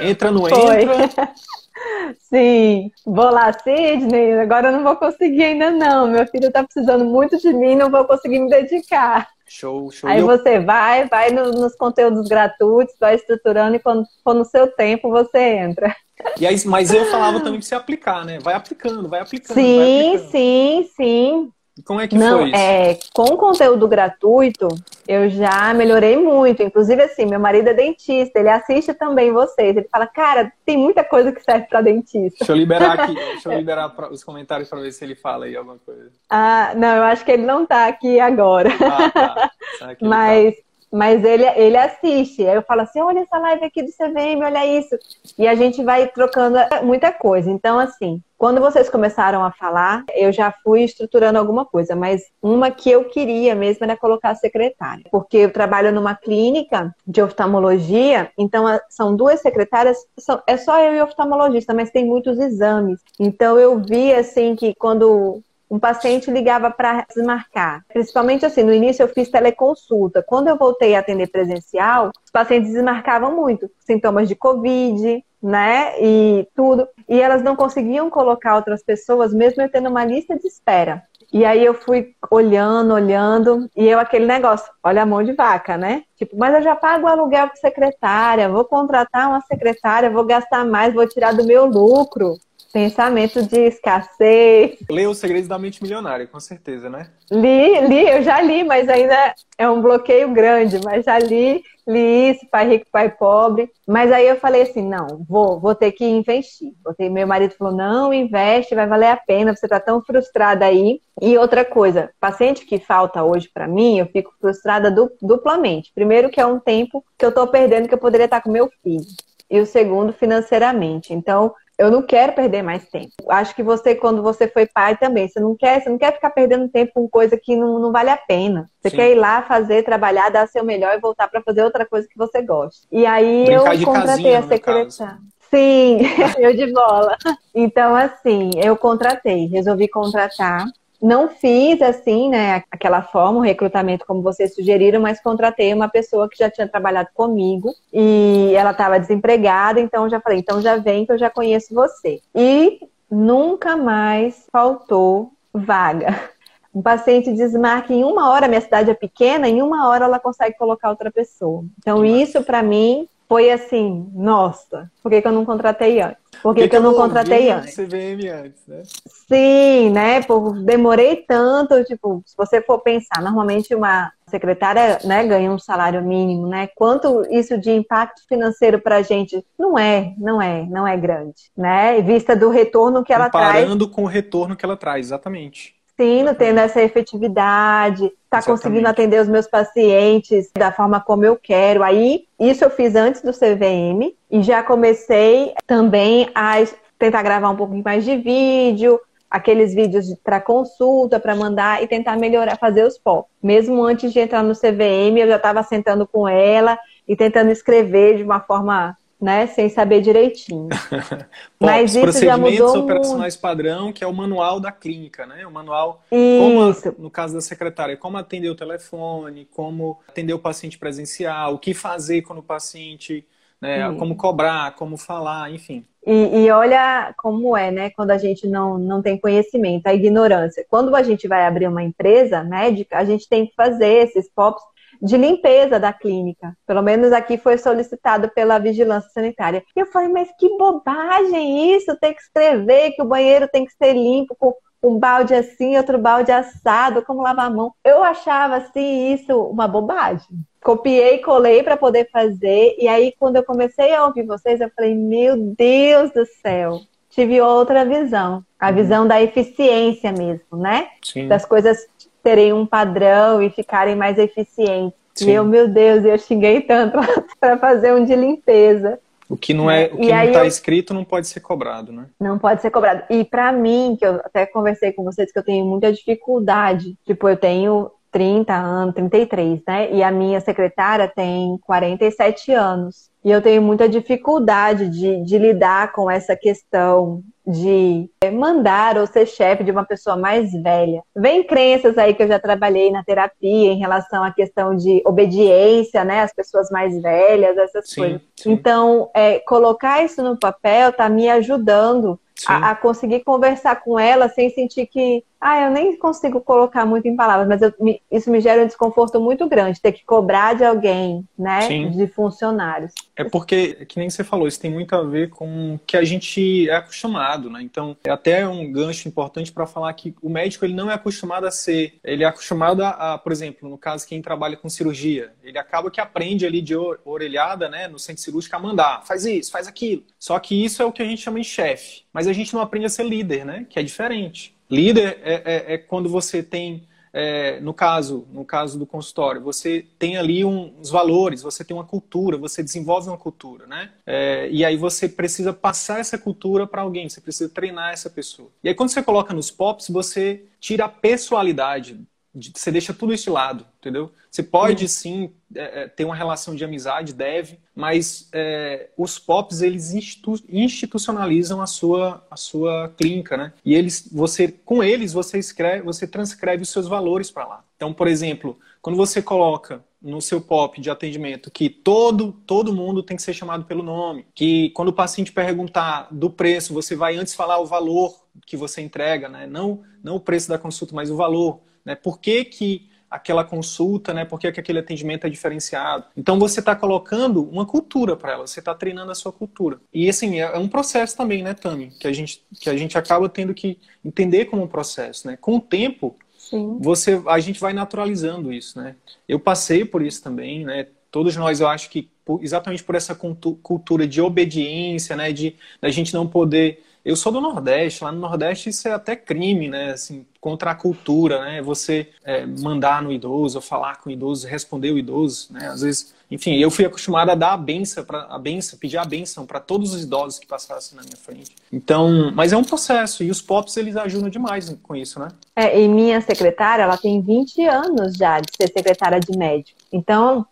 A: Entra no
B: foi. entra. Sim, vou lá, Sidney. Agora eu não vou conseguir ainda não. Meu filho está precisando muito de mim, não vou conseguir me dedicar.
A: Show, show.
B: Aí você vai, vai no, nos conteúdos gratuitos, vai estruturando e quando for no seu tempo você entra.
A: E aí, mas eu falava também que você aplicar, né? Vai aplicando, vai aplicando.
B: Sim,
A: vai
B: aplicando. sim, sim.
A: Como é que Não, foi isso?
B: É, com conteúdo gratuito, eu já melhorei muito. Inclusive, assim, meu marido é dentista, ele assiste também vocês. Ele fala, cara, tem muita coisa que serve para dentista.
A: Deixa eu liberar aqui, deixa eu liberar os comentários para ver se ele fala aí alguma coisa.
B: Ah, não, eu acho que ele não tá aqui agora. Ah, tá. Mas. Tá. Mas ele, ele assiste. Aí eu falo assim: olha essa live aqui do CVM, olha isso. E a gente vai trocando muita coisa. Então, assim, quando vocês começaram a falar, eu já fui estruturando alguma coisa, mas uma que eu queria mesmo era colocar a secretária. Porque eu trabalho numa clínica de oftalmologia, então são duas secretárias, são, é só eu e oftalmologista, mas tem muitos exames. Então eu vi assim que quando um paciente ligava para desmarcar. Principalmente assim, no início eu fiz teleconsulta. Quando eu voltei a atender presencial, os pacientes desmarcavam muito. Sintomas de Covid, né? E tudo. E elas não conseguiam colocar outras pessoas, mesmo eu tendo uma lista de espera. E aí eu fui olhando, olhando, e eu aquele negócio, olha a mão de vaca, né? Tipo, mas eu já pago aluguel para secretária, vou contratar uma secretária, vou gastar mais, vou tirar do meu lucro. Pensamento de escassez.
A: Lê Os Segredos da Mente Milionária, com certeza, né?
B: Li, li, eu já li, mas ainda é um bloqueio grande, mas já li, li isso, pai rico, pai pobre. Mas aí eu falei assim, não, vou, vou ter que investir. Ter... Meu marido falou, não, investe, vai valer a pena, você tá tão frustrada aí. E outra coisa, paciente que falta hoje para mim, eu fico frustrada duplamente. Primeiro que é um tempo que eu tô perdendo que eu poderia estar com meu filho. E o segundo, financeiramente. Então, eu não quero perder mais tempo. Acho que você, quando você foi pai também, você não quer, você não quer ficar perdendo tempo com coisa que não, não vale a pena. Você Sim. quer ir lá fazer, trabalhar, dar seu melhor e voltar para fazer outra coisa que você gosta. E aí Brincar eu contratei casinha, a secretária. Sim, eu de bola. Então, assim, eu contratei, resolvi contratar não fiz assim, né, aquela forma, o recrutamento como vocês sugeriram, mas contratei uma pessoa que já tinha trabalhado comigo e ela estava desempregada, então já falei, então já vem que eu já conheço você. E nunca mais faltou vaga. Um paciente desmarca em uma hora, minha cidade é pequena, em uma hora ela consegue colocar outra pessoa. Então, isso para mim foi assim, nossa, por que, que eu não contratei antes? Por que, que, que eu não contratei antes?
A: CVM antes, né?
B: Sim, né? Por, demorei tanto, tipo, se você for pensar, normalmente uma secretária né, ganha um salário mínimo, né? Quanto isso de impacto financeiro para a gente não é, não é, não é grande, né? Em vista do retorno que ela
A: Comparando
B: traz.
A: Comparando com o retorno que ela traz, exatamente.
B: Sim, tendo essa efetividade, tá conseguindo atender os meus pacientes da forma como eu quero. Aí, isso eu fiz antes do CVM e já comecei também a tentar gravar um pouquinho mais de vídeo, aqueles vídeos para consulta, para mandar e tentar melhorar, fazer os pop. Mesmo antes de entrar no CVM, eu já estava sentando com ela e tentando escrever de uma forma né, sem saber direitinho.
A: Mas isso já mudou operacionais muito. padrão, que é o manual da clínica, né? O manual, como, no caso da secretária, como atender o telefone, como atender o paciente presencial, o que fazer quando o paciente, né, como cobrar, como falar, enfim.
B: E, e, olha como é, né? Quando a gente não, não tem conhecimento, a ignorância. Quando a gente vai abrir uma empresa médica, a gente tem que fazer esses POPs de limpeza da clínica. Pelo menos aqui foi solicitado pela vigilância sanitária. E eu falei, mas que bobagem isso, tem que escrever que o banheiro tem que ser limpo com, um balde assim, outro balde assado, como lavar a mão. Eu achava assim isso uma bobagem. Copiei, colei para poder fazer, e aí quando eu comecei a ouvir vocês, eu falei: "Meu Deus do céu". Tive outra visão, a uhum. visão da eficiência mesmo, né? Sim. Das coisas terem um padrão e ficarem mais eficientes. Sim. E eu, meu Deus, eu xinguei tanto para fazer um de limpeza.
A: O que não é, o que não está eu... escrito não pode ser cobrado, né?
B: Não pode ser cobrado. E para mim, que eu até conversei com vocês que eu tenho muita dificuldade, tipo, eu tenho 30 anos, 33, né? E a minha secretária tem 47 anos. E eu tenho muita dificuldade de, de lidar com essa questão de mandar ou ser chefe de uma pessoa mais velha. Vem crenças aí que eu já trabalhei na terapia em relação à questão de obediência, né, às pessoas mais velhas, essas sim, coisas. Sim. Então, é, colocar isso no papel tá me ajudando a, a, conseguir conversar com ela sem sentir que, ah, eu nem consigo colocar muito em palavras, mas eu, me, isso me gera um desconforto muito grande, ter que cobrar de alguém, né, Sim. de funcionários.
A: É porque, que nem você falou, isso tem muito a ver com que a gente é acostumado, né? Então, é até um gancho importante para falar que o médico ele não é acostumado a ser, ele é acostumado a, a, por exemplo, no caso quem trabalha com cirurgia, ele acaba que aprende ali de orelhada, né, no centro cirúrgico a mandar, faz isso, faz aquilo. Só que isso é o que a gente chama de chefe, mas a gente não aprende a ser líder, né? Que é diferente. Líder é, é, é quando você tem é, no caso no caso do consultório, você tem ali um, uns valores, você tem uma cultura, você desenvolve uma cultura, né? É, e aí você precisa passar essa cultura para alguém, você precisa treinar essa pessoa. E aí quando você coloca nos POPs, você tira a pessoalidade você deixa tudo isso de lado, entendeu? Você pode sim é, é, ter uma relação de amizade, deve, mas é, os POPs eles institu institucionalizam a sua a sua clínica, né? E eles, você com eles você escreve, você transcreve os seus valores para lá. Então, por exemplo, quando você coloca no seu POP de atendimento que todo todo mundo tem que ser chamado pelo nome, que quando o paciente perguntar do preço, você vai antes falar o valor que você entrega, né? Não não o preço da consulta, mas o valor né? Por que, que aquela consulta, né? Por que, que aquele atendimento é diferenciado? Então você está colocando uma cultura para ela, você está treinando a sua cultura. E assim, é, é um processo também, né, Tami? Que a gente, que a gente acaba tendo que entender como um processo, né? Com o tempo, Sim. você a gente vai naturalizando isso, né? Eu passei por isso também, né? Todos nós, eu acho que exatamente por essa cultura de obediência, né? De a gente não poder eu sou do Nordeste, lá no Nordeste isso é até crime, né? Assim, contra a cultura, né? Você é, mandar no idoso, falar com o idoso, responder o idoso, né? Às vezes, enfim, eu fui acostumado a dar a benção, para a benção, pedir a benção para todos os idosos que passassem na minha frente. Então, mas é um processo e os POPs eles ajudam demais com isso, né?
B: É, e minha secretária, ela tem 20 anos já de ser secretária de médico. Então,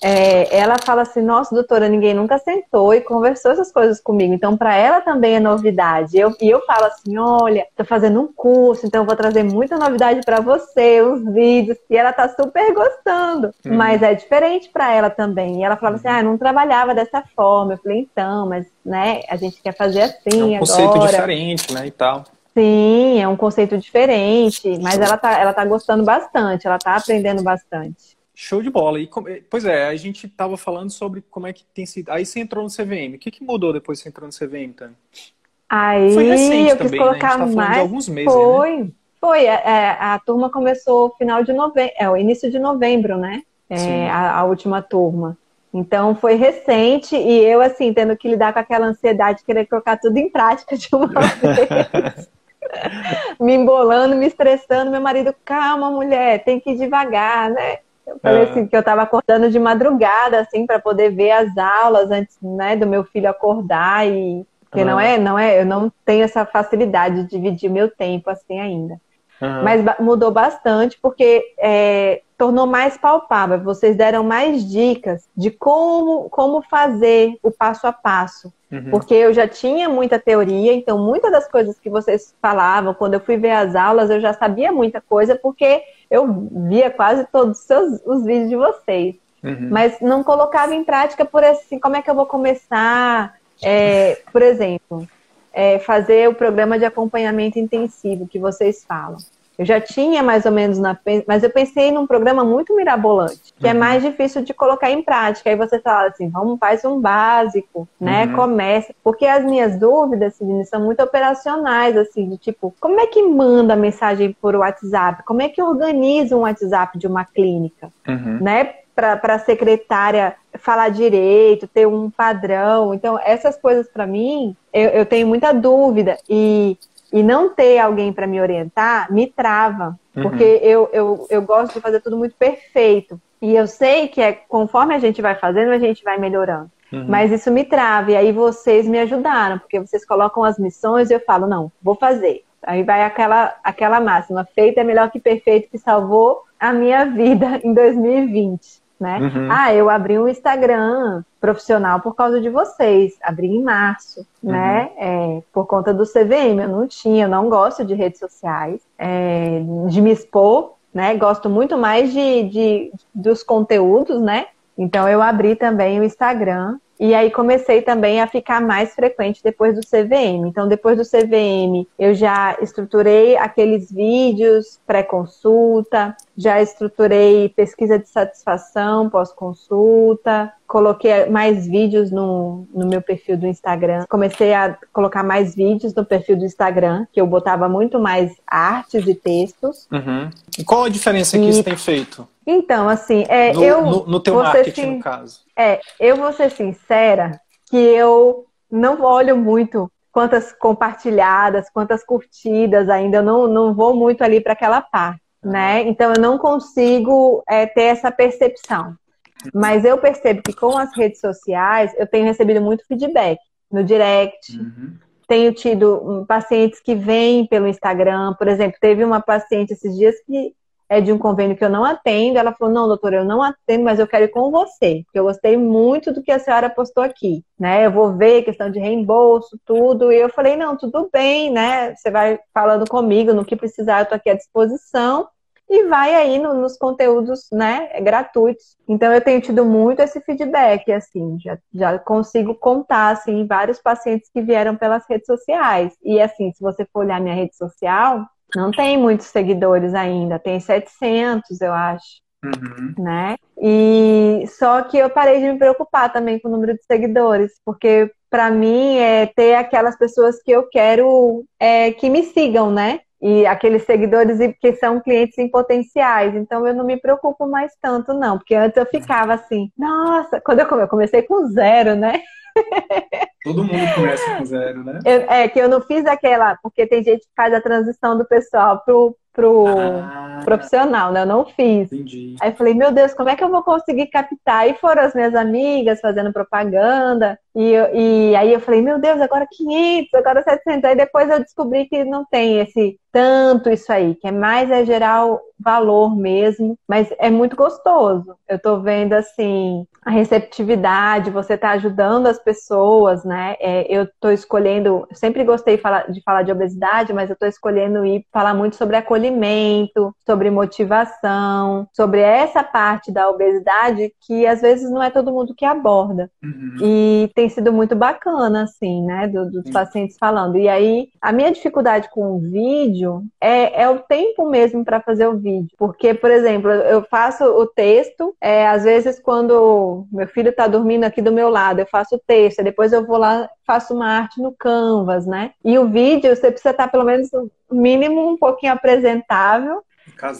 B: é, ela fala assim: Nossa, doutora, ninguém nunca sentou e conversou essas coisas comigo. Então, para ela também é novidade. Eu, e eu falo assim: Olha, tô fazendo um curso, então vou trazer muita novidade para você, uns vídeos. E ela tá super gostando. Uhum. Mas é diferente para ela também. E ela falava assim: Ah, eu não trabalhava dessa forma. Eu falei: Então, mas né, a gente quer fazer assim. É um
A: conceito agora. diferente, né? E tal.
B: Sim, é um conceito diferente, mas ela tá, ela tá gostando bastante, ela tá aprendendo bastante.
A: Show de bola. E, pois é, a gente estava falando sobre como é que tem sido. Aí você entrou no CVM. O que, que mudou depois que você entrou no CVM, Tânia?
B: Aí Foi recente eu quis também, colocar né? A gente tá mais. De alguns meses, Foi. Né? Foi. A, é, é, a, turma começou final de novembro, é o início de novembro, né? É, a, a, última turma. Então foi recente e eu assim tendo que lidar com aquela ansiedade de querer colocar tudo em prática de uma vez. me embolando, me estressando, meu marido, calma, mulher, tem que ir devagar, né? Eu falei assim que eu estava acordando de madrugada, assim, para poder ver as aulas antes, né, do meu filho acordar e porque não é, não é, eu não tenho essa facilidade de dividir meu tempo assim ainda. Uhum. Mas mudou bastante porque é, tornou mais palpável. Vocês deram mais dicas de como, como fazer o passo a passo. Uhum. Porque eu já tinha muita teoria, então muitas das coisas que vocês falavam, quando eu fui ver as aulas, eu já sabia muita coisa, porque eu via quase todos os, seus, os vídeos de vocês. Uhum. Mas não colocava em prática por assim, como é que eu vou começar? É, por exemplo, é, fazer o programa de acompanhamento intensivo que vocês falam. Eu já tinha mais ou menos na mas eu pensei num programa muito mirabolante, que é uhum. é mais difícil de colocar em prática. Aí você fala assim, vamos faz um básico, né? Uhum. Começa, porque as minhas dúvidas, Sidney, são muito operacionais, assim, de tipo, como é que manda mensagem por WhatsApp? Como é que organiza um WhatsApp de uma clínica, uhum. né? Para a secretária falar direito, ter um padrão. Então, essas coisas para mim, eu, eu tenho muita dúvida. E e não ter alguém para me orientar me trava, uhum. porque eu, eu, eu gosto de fazer tudo muito perfeito. E eu sei que é conforme a gente vai fazendo, a gente vai melhorando. Uhum. Mas isso me trava. E aí vocês me ajudaram, porque vocês colocam as missões e eu falo, não, vou fazer. Aí vai aquela, aquela máxima, feito é melhor que perfeito, que salvou a minha vida em 2020 né? Uhum. Ah, eu abri um Instagram profissional por causa de vocês, abri em março, uhum. né? É, por conta do CVM, eu não tinha, eu não gosto de redes sociais, é, de me expor, né? Gosto muito mais de, de, dos conteúdos, né? Então eu abri também o Instagram e aí comecei também a ficar mais frequente depois do CVM. Então, depois do CVM, eu já estruturei aqueles vídeos pré-consulta, já estruturei pesquisa de satisfação pós-consulta, coloquei mais vídeos no, no meu perfil do Instagram. Comecei a colocar mais vídeos no perfil do Instagram, que eu botava muito mais artes e textos.
A: Uhum. E qual a diferença que e... isso tem feito?
B: Então, assim, é,
A: no,
B: eu.
A: No, no teu marketing, no caso.
B: É, eu vou ser sincera que eu não olho muito quantas compartilhadas, quantas curtidas ainda, eu não, não vou muito ali para aquela parte, né? Então eu não consigo é, ter essa percepção. Mas eu percebo que com as redes sociais eu tenho recebido muito feedback no direct. Uhum. Tenho tido hum, pacientes que vêm pelo Instagram, por exemplo, teve uma paciente esses dias que é de um convênio que eu não atendo. Ela falou: não, doutora, eu não atendo, mas eu quero ir com você, porque eu gostei muito do que a senhora postou aqui, né? Eu vou ver questão de reembolso, tudo. E eu falei: não, tudo bem, né? Você vai falando comigo no que precisar, eu tô aqui à disposição. E vai aí no, nos conteúdos, né, gratuitos. Então eu tenho tido muito esse feedback, assim, já, já consigo contar, assim, vários pacientes que vieram pelas redes sociais. E assim, se você for olhar minha rede social, não tem muitos seguidores ainda, tem 700, eu acho. Uhum. Né? E só que eu parei de me preocupar também com o número de seguidores, porque para mim é ter aquelas pessoas que eu quero é, que me sigam, né? E aqueles seguidores que são clientes em potenciais. Então eu não me preocupo mais tanto, não, porque antes eu ficava assim, nossa, quando eu comecei com zero, né?
A: Todo mundo começa com zero, né?
B: Eu, é, que eu não fiz aquela, porque tem gente que faz a transição do pessoal pro, pro ah, profissional, né? Eu não fiz.
A: Entendi.
B: Aí eu falei, meu Deus, como é que eu vou conseguir captar? E foram as minhas amigas fazendo propaganda. E, e aí eu falei, meu Deus, agora 500, agora 700. Aí depois eu descobri que não tem esse tanto isso aí, que é mais é gerar valor mesmo, mas é muito gostoso. Eu tô vendo assim a receptividade, você tá ajudando as pessoas, né? É, eu tô escolhendo, sempre gostei de falar, de falar de obesidade, mas eu tô escolhendo ir falar muito sobre acolhimento, sobre motivação, sobre essa parte da obesidade que às vezes não é todo mundo que aborda. Uhum. E tem sido muito bacana, assim, né? Do, dos uhum. pacientes falando. E aí, a minha dificuldade com o vídeo é, é o tempo mesmo para fazer o vídeo. Porque, por exemplo, eu faço o texto, é, às vezes quando meu filho está dormindo aqui do meu lado, eu faço o texto, depois eu vou lá faço uma arte no Canvas, né? E o vídeo você precisa estar pelo menos no mínimo um pouquinho apresentável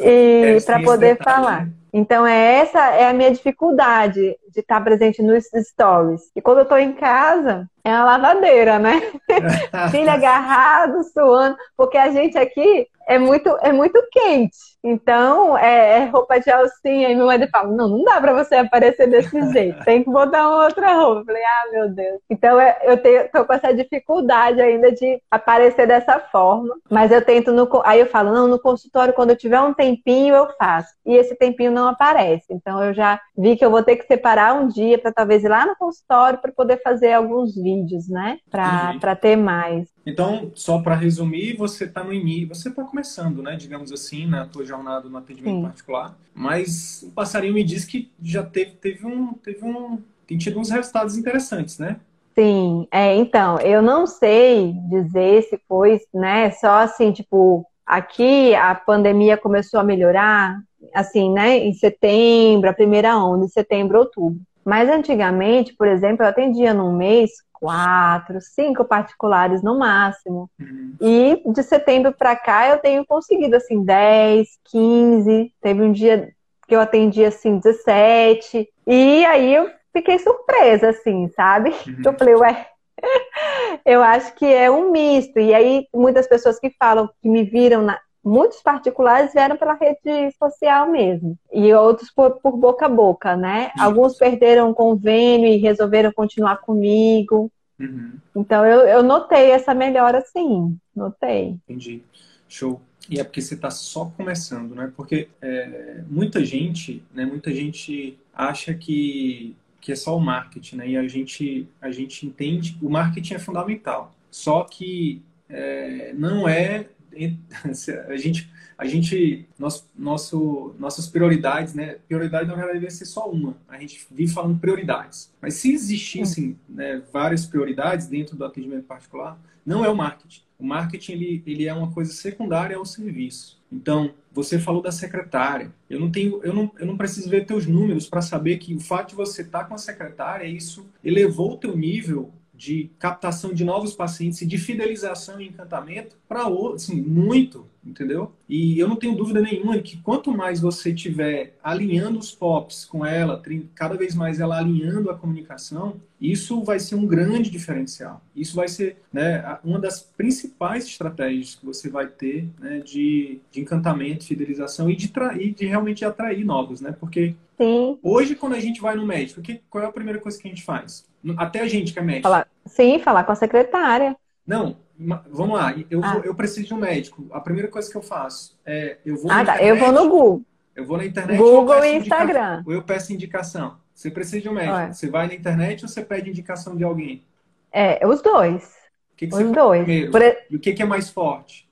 B: e para poder detalhe. falar. Então, é essa é a minha dificuldade de estar presente nos stories. E quando eu estou em casa, é a lavadeira, né? Filho agarrado, suando, porque a gente aqui é muito, é muito quente. Então, é, é roupa de alcinha. E meu marido fala: não, não dá para você aparecer desse jeito, tem que botar uma outra roupa. Eu falei: ah, meu Deus. Então, é, eu tenho, tô com essa dificuldade ainda de aparecer dessa forma. Mas eu tento no. Aí eu falo: não, no consultório, quando eu tiver um tempinho, eu faço. E esse tempinho não aparece. Então, eu já vi que eu vou ter que separar um dia para talvez ir lá no consultório para poder fazer alguns vídeos, né? Para ter mais.
A: Então, só para resumir, você está no início, você está começando, né, digamos assim, na tua jornada no atendimento Sim. particular, mas o passarinho me disse que já teve, teve um, teve um, tem tido uns resultados interessantes, né?
B: Sim, é, então, eu não sei dizer se foi, né, só assim, tipo, aqui a pandemia começou a melhorar, assim, né, em setembro, a primeira onda, em setembro, outubro. Mas antigamente, por exemplo, eu atendia num mês quatro, cinco particulares no máximo. Uhum. E de setembro para cá eu tenho conseguido assim 10, 15. Teve um dia que eu atendi assim 17. E aí eu fiquei surpresa assim, sabe? Uhum. Eu falei, ué, eu acho que é um misto. E aí muitas pessoas que falam que me viram na, muitos particulares vieram pela rede social mesmo, e outros por, por boca a boca, né? Alguns perderam o convênio e resolveram continuar comigo. Uhum. Então eu, eu notei essa melhora sim, notei.
A: Entendi. Show. E é porque você está só começando, né? Porque é, muita gente, né? Muita gente acha que, que é só o marketing, né? E a gente, a gente entende o marketing é fundamental. Só que é, não é a gente, a gente nosso, nosso, nossas prioridades, né? Prioridade na verdade deve ser só uma. A gente vive falando prioridades. Mas se existissem né, várias prioridades dentro do atendimento particular, não é o marketing. O marketing ele, ele é uma coisa secundária ao serviço. Então, você falou da secretária. Eu não tenho, eu não, eu não preciso ver teus números para saber que o fato de você estar tá com a secretária, isso elevou o teu nível de captação de novos pacientes e de fidelização e encantamento para assim, muito, entendeu? E eu não tenho dúvida nenhuma que quanto mais você tiver alinhando os POPs com ela, cada vez mais ela alinhando a comunicação, isso vai ser um grande diferencial. Isso vai ser né, uma das principais estratégias que você vai ter né, de, de encantamento, fidelização e de, trair, de realmente atrair novos, né? Porque Sim. hoje, quando a gente vai no médico, que, qual é a primeira coisa que a gente faz? Até a gente que é médico.
B: Falar, sim, falar com a secretária.
A: Não, vamos lá. Eu, ah. vou, eu preciso de um médico. A primeira coisa que eu faço é eu vou.
B: Ah, tá. Internet, eu vou no Google.
A: Eu vou na internet.
B: Google e Instagram.
A: Ou eu peço indicação. Você precisa de um médico. Olha. Você vai na internet ou você pede indicação de alguém?
B: É, os dois.
A: O que, que os dois. Por... E o que, que é mais forte?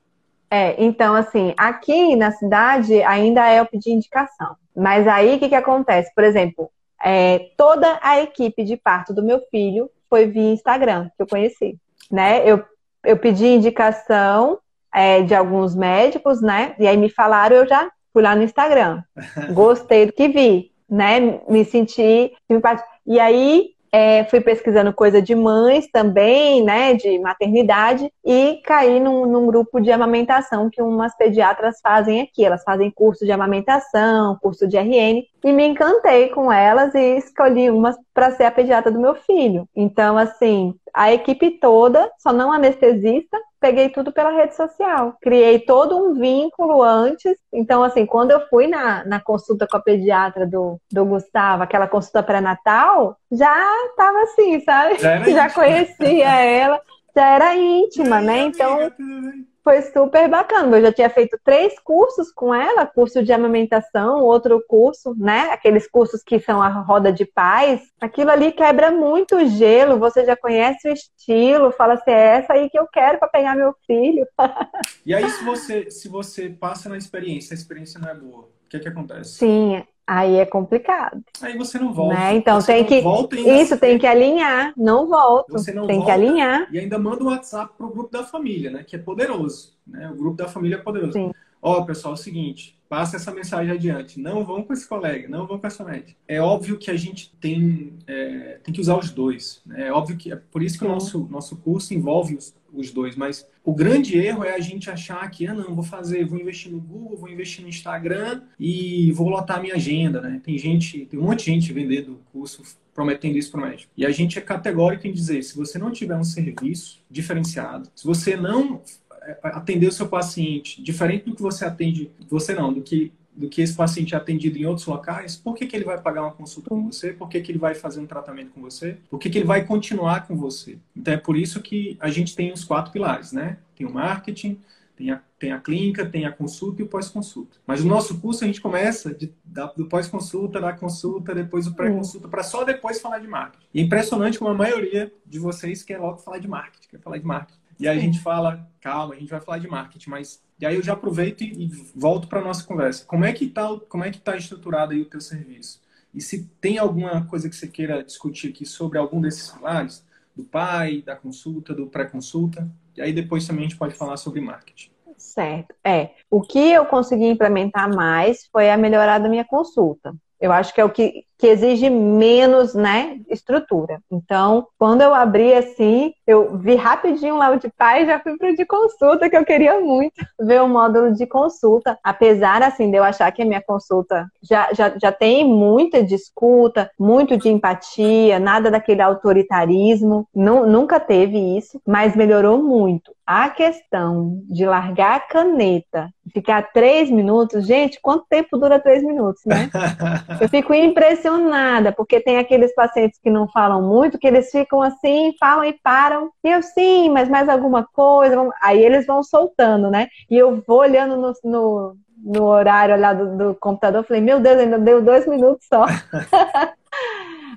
B: É, então, assim, aqui na cidade ainda é eu pedir indicação. Mas aí o que, que acontece? Por exemplo, é, toda a equipe de parto do meu filho foi via Instagram, que eu conheci. Né? Eu, eu pedi indicação é, de alguns médicos, né? E aí me falaram, eu já fui lá no Instagram. Gostei do que vi né? Me senti E aí é, fui pesquisando coisa de mães também, né? De maternidade, e caí num, num, grupo de amamentação que umas pediatras fazem aqui. Elas fazem curso de amamentação, curso de RN, e me encantei com elas e escolhi umas para ser a pediatra do meu filho. Então, assim, a equipe toda, só não anestesista, peguei tudo pela rede social. Criei todo um vínculo antes. Então, assim, quando eu fui na, na consulta com a pediatra do, do Gustavo, aquela consulta pré-natal, já tava assim, sabe? Já, já conhecia ela, já era íntima, né? Então foi super bacana. Eu já tinha feito três cursos com ela, curso de amamentação, outro curso, né? Aqueles cursos que são a roda de paz. Aquilo ali quebra muito o gelo, você já conhece o estilo, fala assim, é essa aí que eu quero para pegar meu filho.
A: e aí, se você, se você passa na experiência, a experiência não é boa, o que, que acontece?
B: Sim, Aí é complicado.
A: Aí você não volta.
B: Né? Então você tem que. Isso, tem que alinhar. Não volto. Você não tem que alinhar.
A: E ainda manda um WhatsApp pro grupo da família, né? Que é poderoso. Né? O grupo da família é poderoso. Ó, pessoal, é o seguinte, passa essa mensagem adiante. Não vão com esse colega, não vão com essa médica. É óbvio que a gente tem, é, tem que usar os dois. Né? É óbvio que é por isso que o nosso, nosso curso envolve os, os dois. Mas o grande erro é a gente achar que, ah, não, vou fazer, vou investir no Google, vou investir no Instagram e vou lotar minha agenda, né? Tem gente, tem um monte de gente vendendo curso prometendo isso para o médico. E a gente é categórico em dizer, se você não tiver um serviço diferenciado, se você não atender o seu paciente diferente do que você atende, você não, do que do que esse paciente é atendido em outros locais, por que, que ele vai pagar uma consulta com você? Por que, que ele vai fazer um tratamento com você? Por que, que ele vai continuar com você? Então é por isso que a gente tem os quatro pilares, né? Tem o marketing, tem a, tem a clínica, tem a consulta e o pós-consulta. Mas o nosso curso a gente começa de, da, do pós-consulta, da consulta, depois o pré-consulta, para só depois falar de marketing. E é impressionante como a maioria de vocês quer logo falar de marketing, quer falar de marketing. E aí a gente fala, calma, a gente vai falar de marketing, mas e aí eu já aproveito e, e volto para nossa conversa. Como é que está como é que tá estruturado aí o teu serviço? E se tem alguma coisa que você queira discutir aqui sobre algum desses pilares, do pai, da consulta, do pré-consulta, e aí depois também a gente pode falar sobre marketing.
B: Certo. É. O que eu consegui implementar mais foi a melhorar da minha consulta. Eu acho que é o que, que exige menos, né, estrutura. Então, quando eu abri assim, eu vi rapidinho lá o de pai e já fui para o de consulta, que eu queria muito ver o módulo de consulta. Apesar, assim, de eu achar que a minha consulta já, já, já tem muita de escuta, muito de empatia, nada daquele autoritarismo, não, nunca teve isso, mas melhorou muito. A questão de largar a caneta, ficar três minutos, gente, quanto tempo dura três minutos, né? Eu fico impressionada, porque tem aqueles pacientes que não falam muito, que eles ficam assim, falam e param. E eu, sim, mas mais alguma coisa? Aí eles vão soltando, né? E eu vou olhando no, no, no horário lá do, do computador, falei, meu Deus, ainda deu dois minutos só.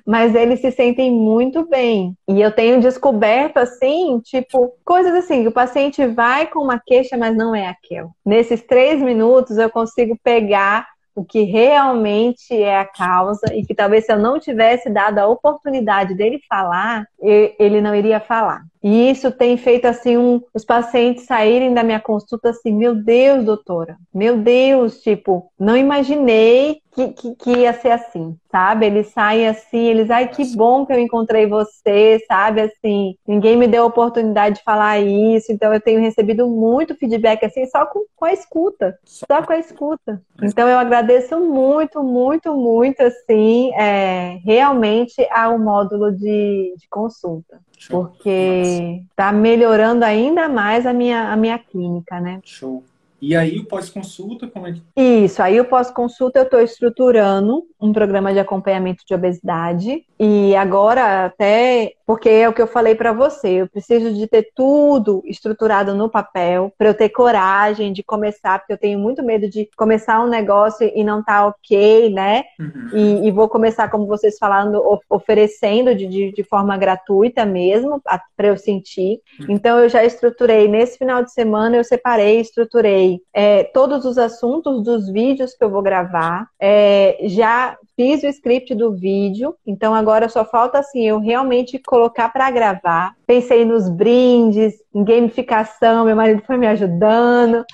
B: mas eles se sentem muito bem. E eu tenho descoberto, assim, tipo, coisas assim, que o paciente vai com uma queixa, mas não é aquela. Nesses três minutos eu consigo pegar o que realmente é a causa e que talvez se eu não tivesse dado a oportunidade dele falar, ele não iria falar. E isso tem feito assim um, os pacientes saírem da minha consulta assim, meu Deus, doutora, meu Deus, tipo, não imaginei que, que, que, ia ser assim, sabe? Eles saem assim, eles, ai, que bom que eu encontrei você, sabe? Assim, ninguém me deu a oportunidade de falar isso, então eu tenho recebido muito feedback assim, só com, com a escuta, só com a escuta. Então eu agradeço muito, muito, muito, assim, é, realmente ao módulo de, de consulta. Show. Porque está melhorando ainda mais a minha, a minha clínica, né?
A: Show. E aí o pós-consulta, como é que.
B: Isso, aí o pós-consulta eu estou estruturando um programa de acompanhamento de obesidade. E agora, até porque é o que eu falei para você, eu preciso de ter tudo estruturado no papel para eu ter coragem de começar, porque eu tenho muito medo de começar um negócio e não tá ok, né? Uhum. E, e, vou começar, como vocês falando, oferecendo de, de, de forma gratuita mesmo, para eu sentir. Uhum. Então, eu já estruturei, nesse final de semana, eu separei, estruturei é, todos os assuntos dos vídeos que eu vou gravar, é, já fiz o script do vídeo, então agora só falta assim eu realmente colocar para gravar. Pensei nos brindes, em gamificação, meu marido foi me ajudando.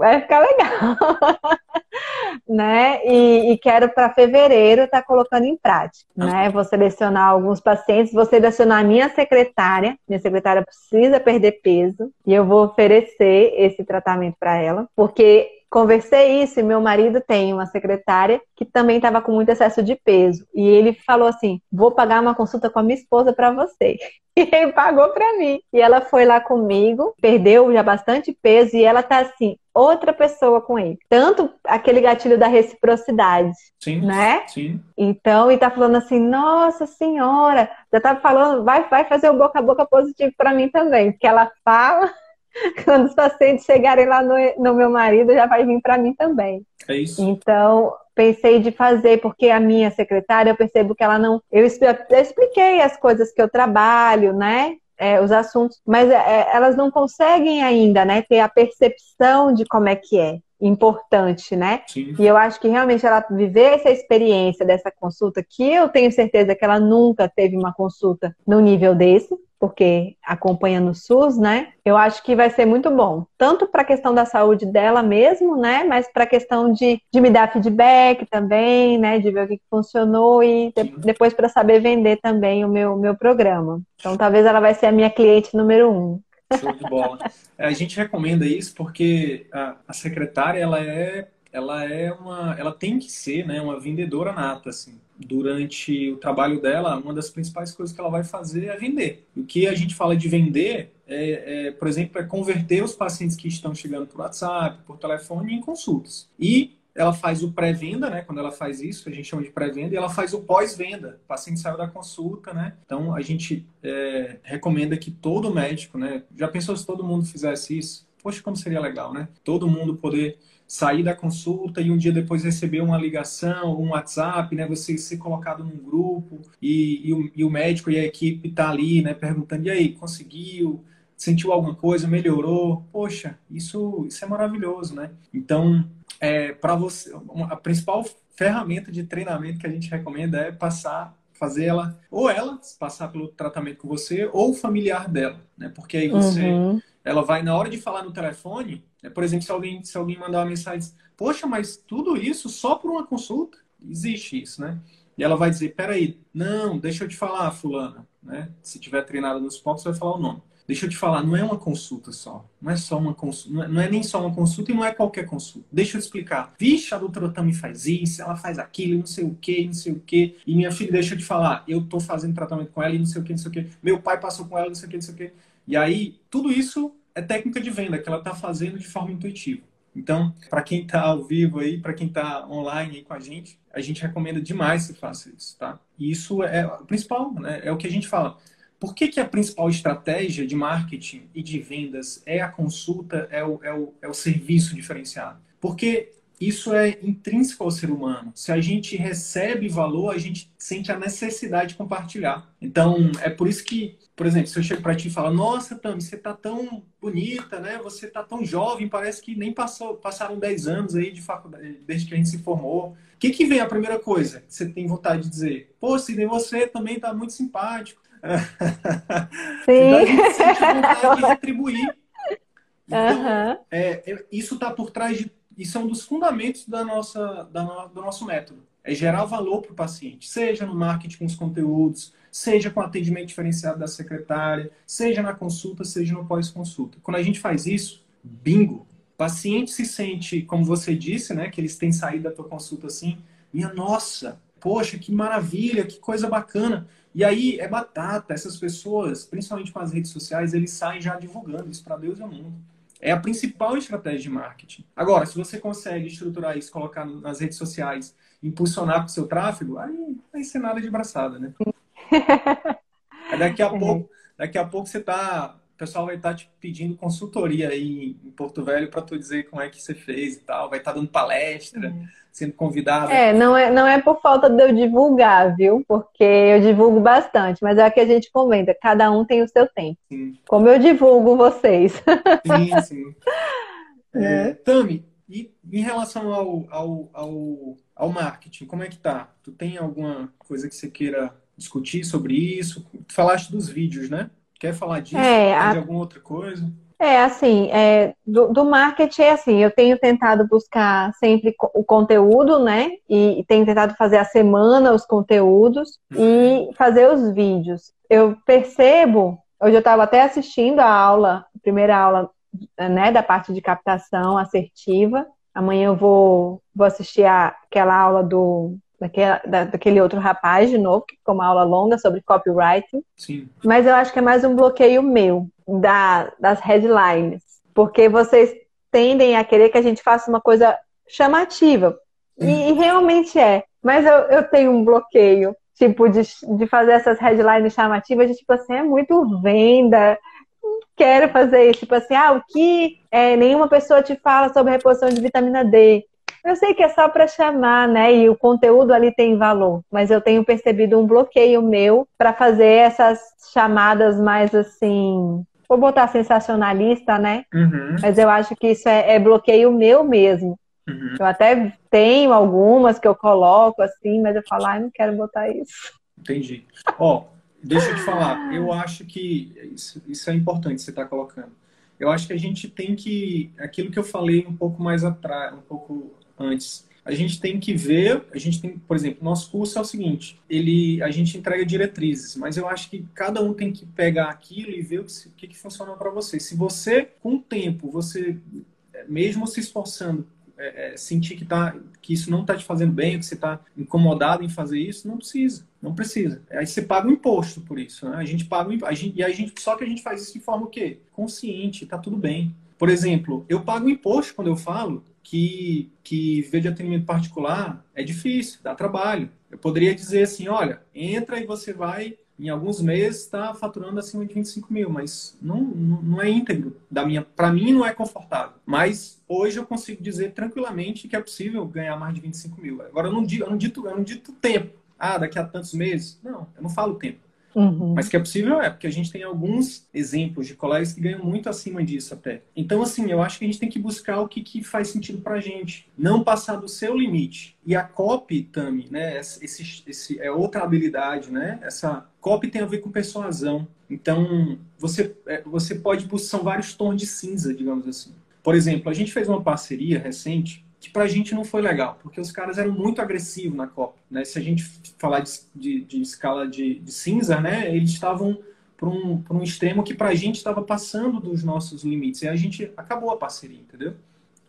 B: Vai ficar legal. né? E, e quero para fevereiro estar tá colocando em prática, né? Vou selecionar alguns pacientes, vou selecionar a minha secretária. Minha secretária precisa perder peso e eu vou oferecer esse tratamento para ela, porque Conversei isso e meu marido tem uma secretária que também estava com muito excesso de peso. E ele falou assim: vou pagar uma consulta com a minha esposa para você. E ele pagou para mim. E ela foi lá comigo, perdeu já bastante peso e ela tá assim, outra pessoa com ele. Tanto aquele gatilho da reciprocidade, sim, né? Sim. Então, e tá falando assim, nossa senhora, já tá falando, vai, vai fazer o boca a boca positivo para mim também, porque ela fala quando os pacientes chegarem lá no, no meu marido, já vai vir para mim também.
A: É isso.
B: Então, pensei de fazer, porque a minha secretária, eu percebo que ela não. Eu, expliquei as coisas que eu trabalho, né? É, os assuntos, mas é, é, elas não conseguem ainda, né, ter a percepção de como é que é importante, né? Sim. E eu acho que realmente ela viver essa experiência dessa consulta, que eu tenho certeza que ela nunca teve uma consulta no nível desse, porque acompanha no SUS, né? Eu acho que vai ser muito bom, tanto para a questão da saúde dela mesmo, né? Mas para a questão de, de me dar feedback também, né? De ver o que, funcionou e de, depois para saber vender também o meu, meu programa. Então, talvez ela vai ser a minha cliente número um.
A: Show de bola. É, a gente recomenda isso porque a, a secretária ela é ela é uma ela tem que ser né uma vendedora nata assim durante o trabalho dela, uma das principais coisas que ela vai fazer é vender. O que a gente fala de vender, é, é por exemplo, é converter os pacientes que estão chegando por WhatsApp, por telefone, em consultas. E ela faz o pré-venda, né? Quando ela faz isso, a gente chama de pré-venda, e ela faz o pós-venda. O paciente saiu da consulta, né? Então a gente é, recomenda que todo médico, né? Já pensou se todo mundo fizesse isso? Poxa, como seria legal, né? Todo mundo poder sair da consulta e um dia depois receber uma ligação, um WhatsApp, né? Você ser colocado num grupo e, e, o, e o, médico e a equipe tá ali, né? Perguntando, e aí, conseguiu? Sentiu alguma coisa? Melhorou? Poxa, isso, isso é maravilhoso, né? Então, é, para você, a principal ferramenta de treinamento que a gente recomenda é passar fazer ela, ou ela passar pelo tratamento com você, ou o familiar dela, né? Porque aí você uhum ela vai, na hora de falar no telefone, né, por exemplo, se alguém, se alguém mandar uma mensagem, poxa, mas tudo isso só por uma consulta? Existe isso, né? E ela vai dizer, peraí, não, deixa eu te falar, fulana, né? Se tiver treinado nos pontos, vai falar o nome. Deixa eu te falar, não é uma consulta só. Não é só uma consulta. Não é, nem só uma consulta e não é qualquer consulta. Deixa eu explicar. Vixe, a doutora Tami faz isso, ela faz aquilo, não sei o que, não sei o que. E minha filha, deixa eu te falar, eu tô fazendo tratamento com ela e não sei o que, não sei o que. Meu pai passou com ela, não sei o que, não sei o que. E aí, tudo isso é técnica de venda que ela tá fazendo de forma intuitiva. Então, para quem está ao vivo aí, para quem está online aí com a gente, a gente recomenda demais que faça isso, tá? E isso é o principal, né? É o que a gente fala. Por que, que a principal estratégia de marketing e de vendas é a consulta, é o, é o, é o serviço diferenciado? Porque isso é intrínseco ao ser humano. Se a gente recebe valor, a gente sente a necessidade de compartilhar. Então, é por isso que, por exemplo, se eu chego para ti e falo, nossa, Tami, você tá tão bonita, né? Você tá tão jovem, parece que nem passou, passaram 10 anos aí de faculdade, desde que a gente se formou. O que, que vem a primeira coisa que você tem vontade de dizer? Pô, Sidney, você também tá muito simpático.
B: Sim. a
A: gente sente vontade de retribuir. Então, uhum. é, isso está por trás de isso é um dos fundamentos da nossa, da do nosso método. É gerar valor para o paciente, seja no marketing com os conteúdos, seja com atendimento diferenciado da secretária, seja na consulta, seja no pós-consulta. Quando a gente faz isso, bingo! O paciente se sente, como você disse, né, que eles têm saído da tua consulta assim, minha nossa, poxa, que maravilha, que coisa bacana. E aí é batata, essas pessoas, principalmente com as redes sociais, eles saem já divulgando isso para Deus e o mundo. É a principal estratégia de marketing. Agora, se você consegue estruturar isso, colocar nas redes sociais, impulsionar para o seu tráfego, aí vai ser nada de braçada, né? daqui a pouco, daqui a pouco você está pessoal vai estar tá te pedindo consultoria aí em Porto Velho para tu dizer como é que você fez e tal. Vai estar tá dando palestra, uhum. sendo convidado.
B: É, não é, não é por falta de eu divulgar, viu? Porque eu divulgo bastante, mas é o que a gente comenta, cada um tem o seu tempo. Sim. Como eu divulgo vocês.
A: Sim, sim. É, Tami, e em relação ao, ao, ao, ao marketing, como é que tá? Tu tem alguma coisa que você queira discutir sobre isso? Tu falaste dos vídeos, né? Quer falar disso? É, a... De alguma outra coisa?
B: É, assim, é, do, do, marketing é assim, eu tenho tentado buscar sempre o conteúdo, né? E, e tenho tentado fazer a semana os conteúdos e fazer os vídeos. Eu percebo, hoje eu estava até assistindo a aula, a primeira aula, né, da parte de captação assertiva. Amanhã eu vou, vou assistir a, aquela aula do daquele, da, daquele outro rapaz de novo, que ficou uma aula longa sobre copywriting.
A: Sim.
B: Mas eu acho que é mais um bloqueio meu da, das headlines. Porque vocês tendem a querer que a gente faça uma coisa chamativa. E, e realmente é. Mas eu, eu tenho um bloqueio, tipo, de, de fazer essas headlines chamativas, de tipo assim, é muito venda, quero fazer isso. Tipo assim, ah, o que é, nenhuma pessoa te fala sobre reposição de vitamina D. Eu sei que é só para chamar, né? E o conteúdo ali tem valor, mas eu tenho percebido um bloqueio meu para fazer essas chamadas mais assim. Vou botar sensacionalista, né?
A: Uhum.
B: Mas eu acho que isso é, é bloqueio meu mesmo. Uhum. Eu até tenho algumas que eu coloco assim, mas eu falo, ah, não quero botar isso.
A: Entendi. Ó, deixa eu te falar, eu acho que isso, isso é importante você estar tá colocando. Eu acho que a gente tem que, aquilo que eu falei um pouco mais atrás, um pouco antes. A gente tem que ver, a gente tem, por exemplo, nosso curso é o seguinte, ele, a gente entrega diretrizes, mas eu acho que cada um tem que pegar aquilo e ver o que, que, funciona para você. Se você, com o tempo, você, mesmo se esforçando, é, é, sentir que, tá, que isso não está te fazendo bem, que você está incomodado em fazer isso, não precisa, não precisa. Aí você paga o um imposto por isso, né? A gente paga um, e a gente, só que a gente faz isso de forma o quê? Consciente, tá tudo bem. Por exemplo, eu pago imposto quando eu falo que, que viver de atendimento particular é difícil, dá trabalho. Eu poderia dizer assim, olha, entra e você vai, em alguns meses, estar tá faturando acima de 25 mil, mas não, não é íntegro. da minha Para mim, não é confortável. Mas hoje eu consigo dizer tranquilamente que é possível ganhar mais de 25 mil. Agora, eu não, digo, eu não, dito, eu não dito tempo. Ah, daqui a tantos meses. Não, eu não falo tempo. Uhum. Mas que é possível é, porque a gente tem alguns exemplos de colegas que ganham muito acima disso até. Então, assim, eu acho que a gente tem que buscar o que, que faz sentido pra gente. Não passar do seu limite. E a copy, Tami, né? Esse, esse, é outra habilidade, né? Essa copy tem a ver com persuasão. Então, você, é, você pode... São vários tons de cinza, digamos assim. Por exemplo, a gente fez uma parceria recente que para a gente não foi legal, porque os caras eram muito agressivos na Copa. Né? Se a gente falar de, de, de escala de, de, cinza, né? eles estavam para um, um extremo que para a gente estava passando dos nossos limites. E a gente acabou a parceria, entendeu?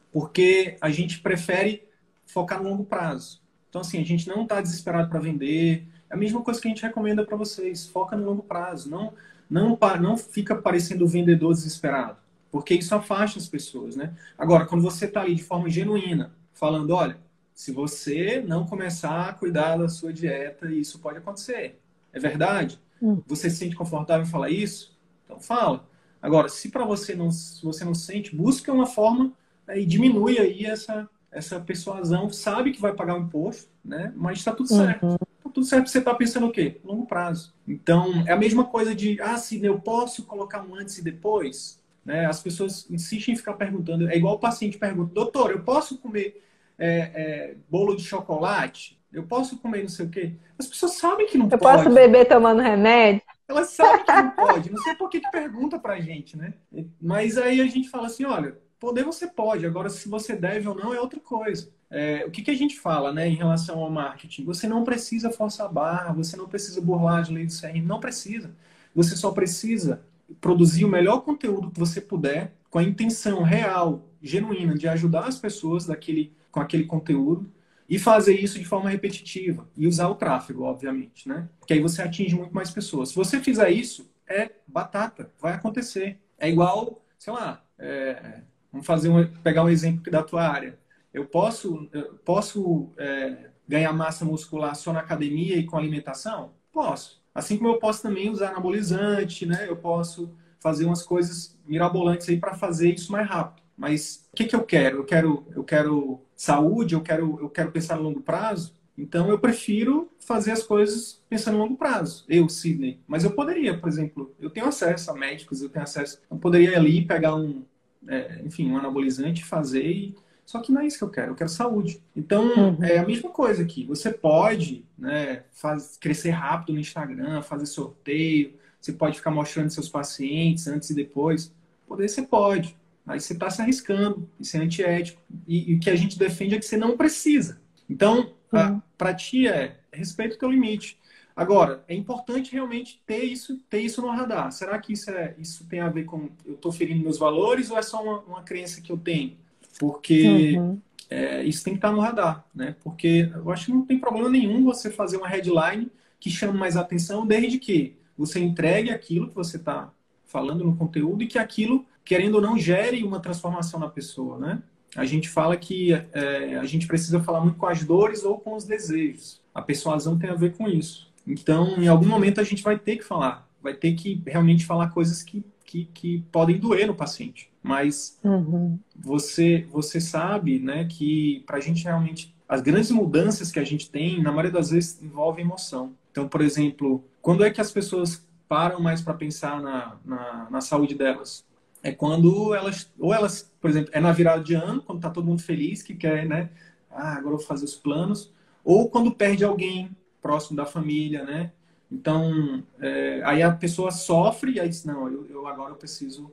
A: Porque a gente prefere focar no longo prazo. Então, assim, a gente não está desesperado para vender. É a mesma coisa que a gente recomenda para vocês. Foca no longo prazo. Não, não, não fica parecendo vendedor desesperado porque isso afasta as pessoas, né? Agora, quando você está ali de forma genuína, falando, olha, se você não começar a cuidar da sua dieta, isso pode acontecer. É verdade? Hum. Você se sente confortável em falar isso? Então fala. Agora, se para você não, se você não sente, busca uma forma né, e diminui aí essa essa persuasão, sabe que vai pagar o imposto, né? Mas está tudo certo. Uhum. Tá tudo certo. Você está pensando o quê? Longo prazo. Então, é a mesma coisa de, ah, se eu posso colocar um antes e depois, né? As pessoas insistem em ficar perguntando. É igual o paciente pergunta: doutor, eu posso comer é, é, bolo de chocolate? Eu posso comer não sei o quê? As pessoas sabem que não
B: eu
A: pode.
B: Eu posso beber tomando remédio?
A: Elas sabem que não pode. Não sei por que, que pergunta pra gente, né? Mas aí a gente fala assim: olha, poder você pode. Agora, se você deve ou não é outra coisa. É, o que, que a gente fala né, em relação ao marketing? Você não precisa forçar a barra, você não precisa burlar as leis do CRM, não precisa. Você só precisa produzir o melhor conteúdo que você puder, com a intenção real, genuína, de ajudar as pessoas daquele, com aquele conteúdo e fazer isso de forma repetitiva e usar o tráfego, obviamente, né? Que aí você atinge muito mais pessoas. Se você fizer isso, é batata, vai acontecer. É igual, sei lá, é, vamos fazer um, pegar um exemplo da tua área. Eu posso, eu posso é, ganhar massa muscular só na academia e com alimentação? Posso. Assim como eu posso também usar anabolizante, né? Eu posso fazer umas coisas mirabolantes aí para fazer isso mais rápido. Mas o que, que eu quero? Eu quero, eu quero saúde, eu quero, eu quero pensar no longo prazo. Então eu prefiro fazer as coisas pensando no longo prazo. Eu, Sidney. Mas eu poderia, por exemplo, eu tenho acesso a médicos, eu tenho acesso. Eu poderia ali pegar um, é, enfim, um anabolizante, fazer e só que não é isso que eu quero, eu quero saúde. Então, uhum. é a mesma coisa aqui. Você pode né, faz, crescer rápido no Instagram, fazer sorteio, você pode ficar mostrando seus pacientes antes e depois. Poder você pode. Aí você está se arriscando, isso é antiético. E, e, o que a gente defende é que você não precisa. Então, uhum. para ti é respeito o teu limite. Agora, é importante realmente ter isso, ter isso no radar. Será que isso, é, isso tem a ver com eu estou ferindo meus valores ou é só uma, uma crença que eu tenho? Porque uhum. é, isso tem que estar no radar, né? Porque eu acho que não tem problema nenhum você fazer uma headline que chame mais atenção, desde que você entregue aquilo que você está falando no conteúdo e que aquilo, querendo ou não, gere uma transformação na pessoa, né? A gente fala que é, a gente precisa falar muito com as dores ou com os desejos. A persuasão tem a ver com isso. Então, em algum momento a gente vai ter que falar, vai ter que realmente falar coisas que, que, que podem doer no paciente. Mas uhum. você, você sabe né, que para a gente realmente. As grandes mudanças que a gente tem, na maioria das vezes, envolvem emoção. Então, por exemplo, quando é que as pessoas param mais para pensar na, na, na, saúde delas? É quando elas, ou elas, por exemplo, é na virada de ano, quando está todo mundo feliz, que quer, né? Ah, agora eu vou fazer os planos. Ou quando perde alguém próximo da família, né? Então, é, aí a pessoa sofre e aí diz, não, eu, eu agora eu preciso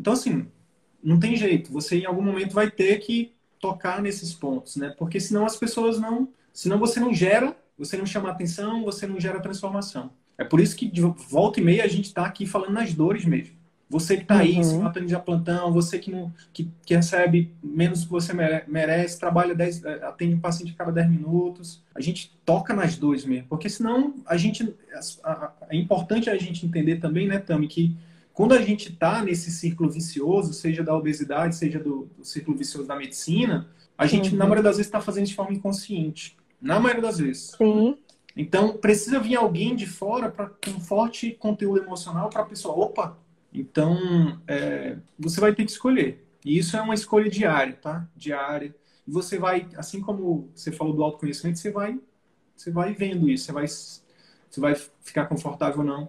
A: então, assim, não tem jeito. Você em algum momento vai ter que tocar nesses pontos, né? Porque senão as pessoas não. Senão você não gera, você não chama atenção, você não gera transformação. É por isso que de volta e meia a gente está aqui falando nas dores mesmo. Você que está aí uhum. se matando de plantão, você que, não, que, que, recebe menos do que você merece, trabalha 10, eh, atende um paciente a cada 10 minutos. A gente toca nas dores mesmo, porque senão a gente. É importante a gente entender também, né, Tami, que quando a gente está nesse círculo vicioso, seja da obesidade, seja do, do círculo vicioso da medicina, a gente, uhum. na maioria das vezes, está fazendo de forma inconsciente. Na maioria das vezes.
B: Sim.
A: Então, precisa vir alguém de fora para com um forte conteúdo emocional para a pessoa. Opa! Então, é, você vai ter que escolher. E isso é uma escolha diária, tá? Diária. E você vai, assim como você falou do autoconhecimento, você vai, você vai vendo isso, você vai se vai ficar confortável ou não.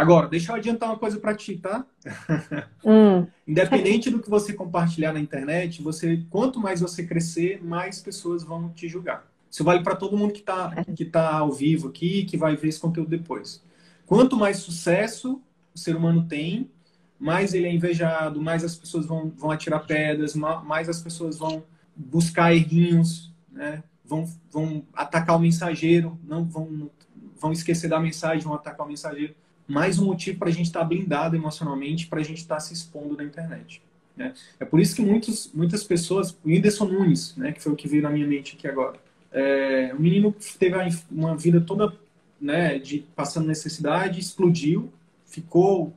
A: Agora, deixa eu adiantar uma coisa para ti, tá? Hum. Independente do que você compartilhar na internet, você, quanto mais você crescer, mais pessoas vão te julgar. Isso vale para todo mundo que está que tá ao vivo aqui, que vai ver esse conteúdo depois. Quanto mais sucesso o ser humano tem, mais ele é invejado, mais as pessoas vão, vão atirar pedras, mais as pessoas vão buscar errinhos, né? vão, vão atacar o mensageiro, não vão, vão esquecer da mensagem, vão atacar o mensageiro. Mais um motivo para a gente estar tá blindado emocionalmente, para a gente estar tá se expondo na internet. Né? É por isso que muitos, muitas pessoas, o Whindersson Nunes, né, que foi o que veio na minha mente aqui agora, é, o menino teve uma vida toda né, de passando necessidade, explodiu, ficou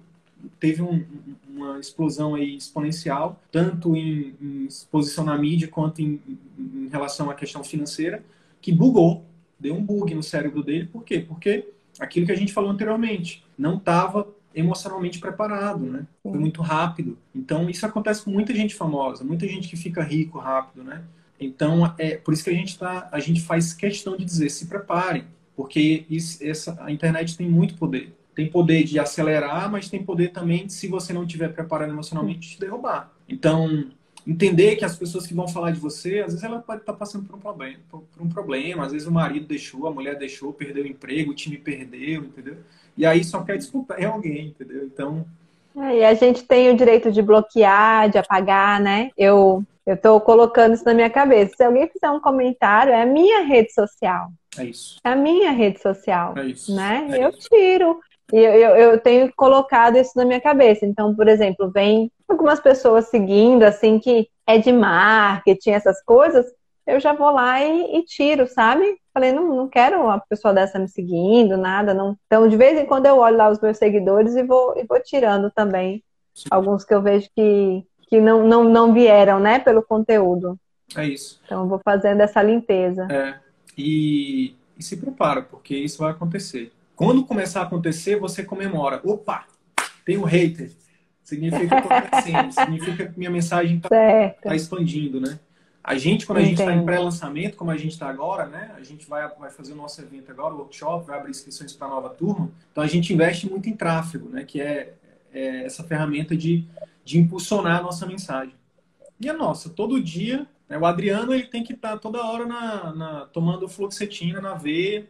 A: teve um, uma explosão aí exponencial, tanto em, em exposição na mídia quanto em, em, relação à questão financeira, que bugou, deu um bug no cérebro dele. Por quê? Porque aquilo que a gente falou anteriormente, não estava emocionalmente preparado, né? Foi muito rápido. Então, isso acontece com muita gente famosa, muita gente que fica rico rápido, né? Então, é por isso que a gente tá, a gente faz questão de dizer, se preparem, porque isso, essa, a internet tem muito poder tem poder de acelerar, mas tem poder também, se você não estiver preparado emocionalmente, de te derrubar. Então, entender que as pessoas que vão falar de você, às vezes ela pode estar passando por um problema, por, um problema, às vezes o marido deixou, a mulher deixou, perdeu o emprego, o time perdeu, entendeu? E aí só quer desculpar em alguém, entendeu? Então.
B: É, e a gente tem o direito de bloquear, de apagar, né? Eu eu estou colocando isso na minha cabeça. Se alguém fizer um comentário, é a minha rede social.
A: É isso.
B: É a minha rede social.
A: É isso.
B: Né? É eu isso. tiro. E eu, eu, eu, tenho colocado isso na minha cabeça. Então, por exemplo, vem algumas pessoas seguindo, assim, que é de marketing, essas coisas, eu já vou lá e, e tiro, sabe? Falei, não, não quero uma pessoa dessa me seguindo, nada. não. Então, de vez em quando eu olho lá os meus seguidores e vou, e vou tirando também alguns que eu vejo que, que não, não, não vieram, né, pelo conteúdo.
A: É isso.
B: Então, eu vou fazendo essa limpeza.
A: É. E, e se prepara, porque isso vai acontecer. Quando começar a acontecer, você comemora. Opa, tem um hater. Significa que acontecendo, significa que minha mensagem está tá expandindo, né? A gente, quando a gente está em pré-lançamento, como a gente está agora, né? A gente vai, vai fazer o nosso evento agora, o workshop, vai abrir inscrições para a nova turma. Então a gente investe muito em tráfego, né? Que é, é essa ferramenta de, de impulsionar a nossa mensagem. E a nossa, todo dia, né? o Adriano ele tem que estar tá toda hora na, na, tomando fluoxetina na veia,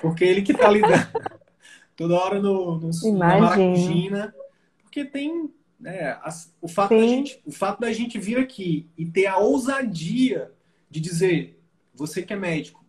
A: porque ele que tá lidando toda hora no, no na maracujina. Porque tem. Né, o, fato da gente, o fato da gente vir aqui e ter a ousadia de dizer: você que é médico,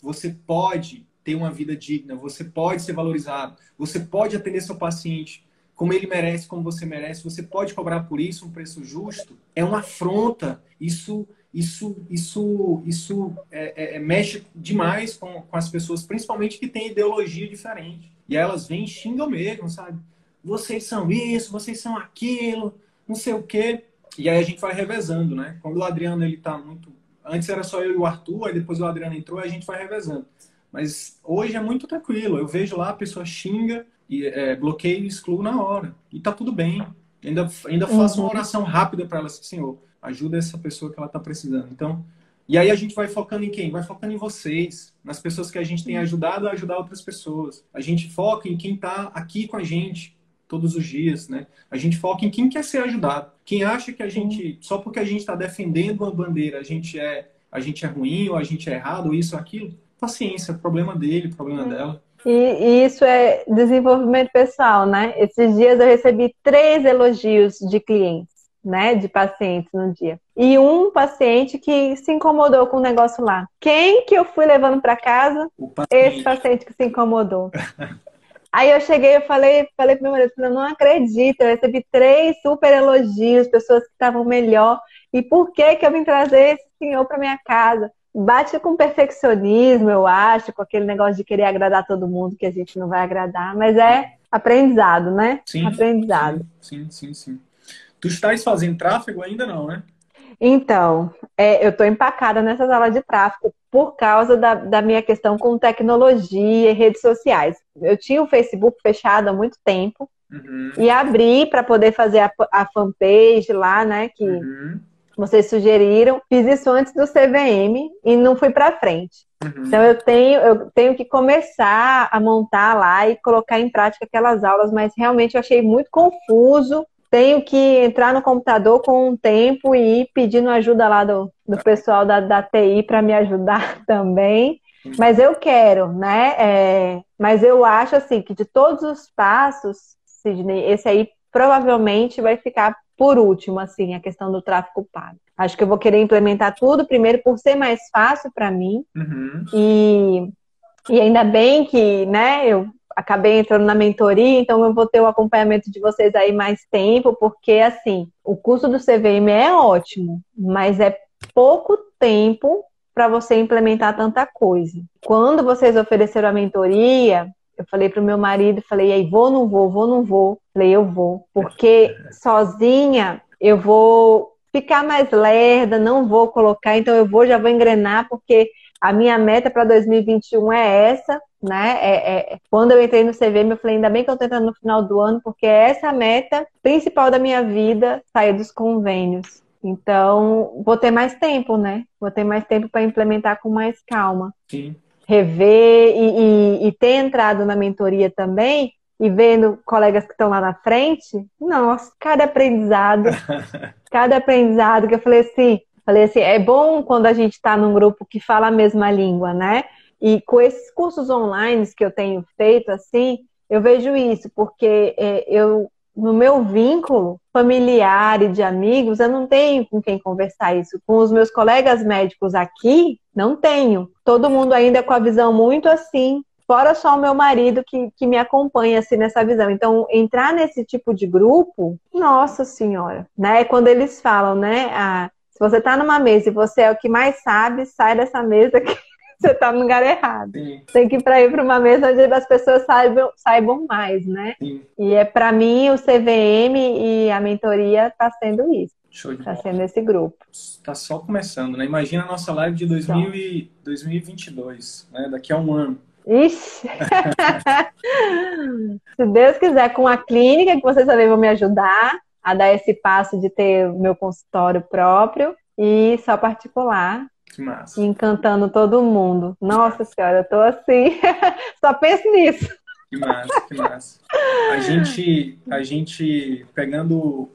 A: você pode ter uma vida digna, você pode ser valorizado, você pode atender seu paciente como ele merece, como você merece, você pode cobrar por isso um preço justo, é uma afronta. Isso isso, isso, isso é, é, é, mexe demais com, com as pessoas, principalmente que têm ideologia diferente. E elas vêm e xingam mesmo, sabe? Vocês são isso, vocês são aquilo, não sei o quê. E aí a gente vai revezando, né? Quando o Adriano ele tá muito. Antes era só eu e o Arthur, aí depois o Adriano entrou e a gente vai revezando. Mas hoje é muito tranquilo. Eu vejo lá, a pessoa xinga, e é, bloqueio e excluo na hora. E tá tudo bem. Ainda, ainda faço uhum. uma oração rápida para ela, assim, Senhor, ajuda essa pessoa que ela está precisando. Então, e aí a gente vai focando em quem? Vai focando em vocês, nas pessoas que a gente tem ajudado a ajudar outras pessoas. A gente foca em quem está aqui com a gente todos os dias, né? A gente foca em quem quer ser ajudado. Quem acha que a gente, só porque a gente está defendendo uma bandeira, a gente é, a gente é ruim ou a gente é errado ou isso ou aquilo, paciência, problema dele, problema dela.
B: E, e, isso é desenvolvimento pessoal, né? Esses dias eu recebi três elogios de clientes né, de pacientes no dia. E um paciente que se incomodou com o negócio lá. Quem que eu fui levando para casa? Paciente. Esse paciente que se incomodou. Aí eu cheguei, eu falei, falei pro meu marido, eu não acredito, eu recebi três super elogios, pessoas que estavam melhor. E por que que eu vim trazer esse senhor para minha casa? Bate com perfeccionismo, eu acho, com aquele negócio de querer agradar todo mundo que a gente não vai agradar, mas é aprendizado, né?
A: Sim, aprendizado. Sim, sim, sim. sim. Tu estás fazendo tráfego ainda não, né?
B: Então, é, eu estou empacada nessa sala de tráfego por causa da, da, minha questão com tecnologia e redes sociais. Eu tinha o Facebook fechado há muito tempo uhum. e abri para poder fazer a, a, fanpage lá, né? Que, uhum. vocês sugeriram. Fiz isso antes do CVM e não fui para frente. Uhum. Então eu tenho, eu tenho que começar a montar lá e colocar em prática aquelas aulas, mas realmente eu achei muito confuso. Tenho que entrar no computador com um tempo e ir pedindo ajuda lá do, do pessoal da, da TI para me ajudar também. Mas eu quero, né? É, mas eu acho assim que de todos os passos, Sidney, esse aí provavelmente vai ficar por último, assim, a questão do tráfego pago. Acho que eu vou querer implementar tudo primeiro por ser mais fácil para mim. Uhum. E, e ainda bem que, né, eu acabei entrando na mentoria, então eu vou ter o acompanhamento de vocês aí mais tempo, porque assim, o curso do CVM é ótimo, mas é pouco tempo para você implementar tanta coisa. Quando vocês ofereceram a mentoria, eu falei para o meu marido, falei, aí vou, não vou, vou, não vou. Falei, eu vou, porque sozinha eu vou ficar mais lerda, não vou colocar, então eu vou, já vou engrenar, porque a minha meta para 2021 é essa, né? É, é, quando eu entrei no CVM, eu falei, ainda bem que eu estou entrando no final do ano, porque é essa a meta principal da minha vida, sair dos convênios. Então, vou ter mais tempo, né? Vou ter mais tempo para implementar com mais calma.
A: Sim.
B: Rever e, e, e ter entrado na mentoria também e vendo colegas que estão lá na frente, nossa, cada aprendizado, cada aprendizado que eu falei assim, falei assim, é bom quando a gente está num grupo que fala a mesma língua, né? E com esses cursos online que eu tenho feito, assim, eu vejo isso, porque é, eu no meu vínculo familiar e de amigos, eu não tenho com quem conversar isso. Com os meus colegas médicos aqui, não tenho. Todo mundo ainda com a visão muito assim, fora só o meu marido que, que me acompanha assim nessa visão. Então, entrar nesse tipo de grupo, nossa senhora, né? Quando eles falam, né? Ah, se você está numa mesa e você é o que mais sabe, sai dessa mesa que você está no lugar errado. Sim. Tem que ir para ir para uma mesa onde as pessoas saibam, saibam mais, né? Sim. E é para mim o CVM e a mentoria está sendo isso.
A: Show de
B: Tá sendo esse grupo.
A: Está só começando, né? Imagina a nossa live de 2000 e 2022, né? Daqui a um ano.
B: Ixi! Se Deus quiser, com a clínica, que vocês também vão me ajudar a dar esse passo de ter o meu consultório próprio e só particular.
A: Que massa.
B: Encantando todo mundo. Nossa senhora, eu tô assim. Só penso nisso.
A: Que massa, que massa. A gente, a gente pegando uh,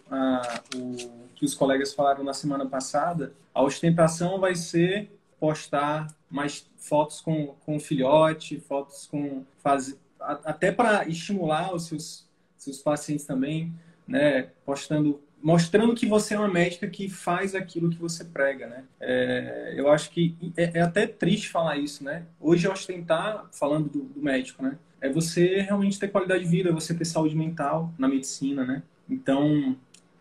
A: o que os colegas falaram na semana passada, a ostentação vai ser postar mais fotos com, com filhote, fotos com. Faz, até para estimular os seus, seus pacientes também, né? Postando mostrando que você é uma médica que faz aquilo que você prega, né? É, eu acho que é, é, até triste falar isso, né? Hoje ostentar, falando do, do, médico, né? É você realmente ter qualidade de vida, você ter saúde mental na medicina, né? Então,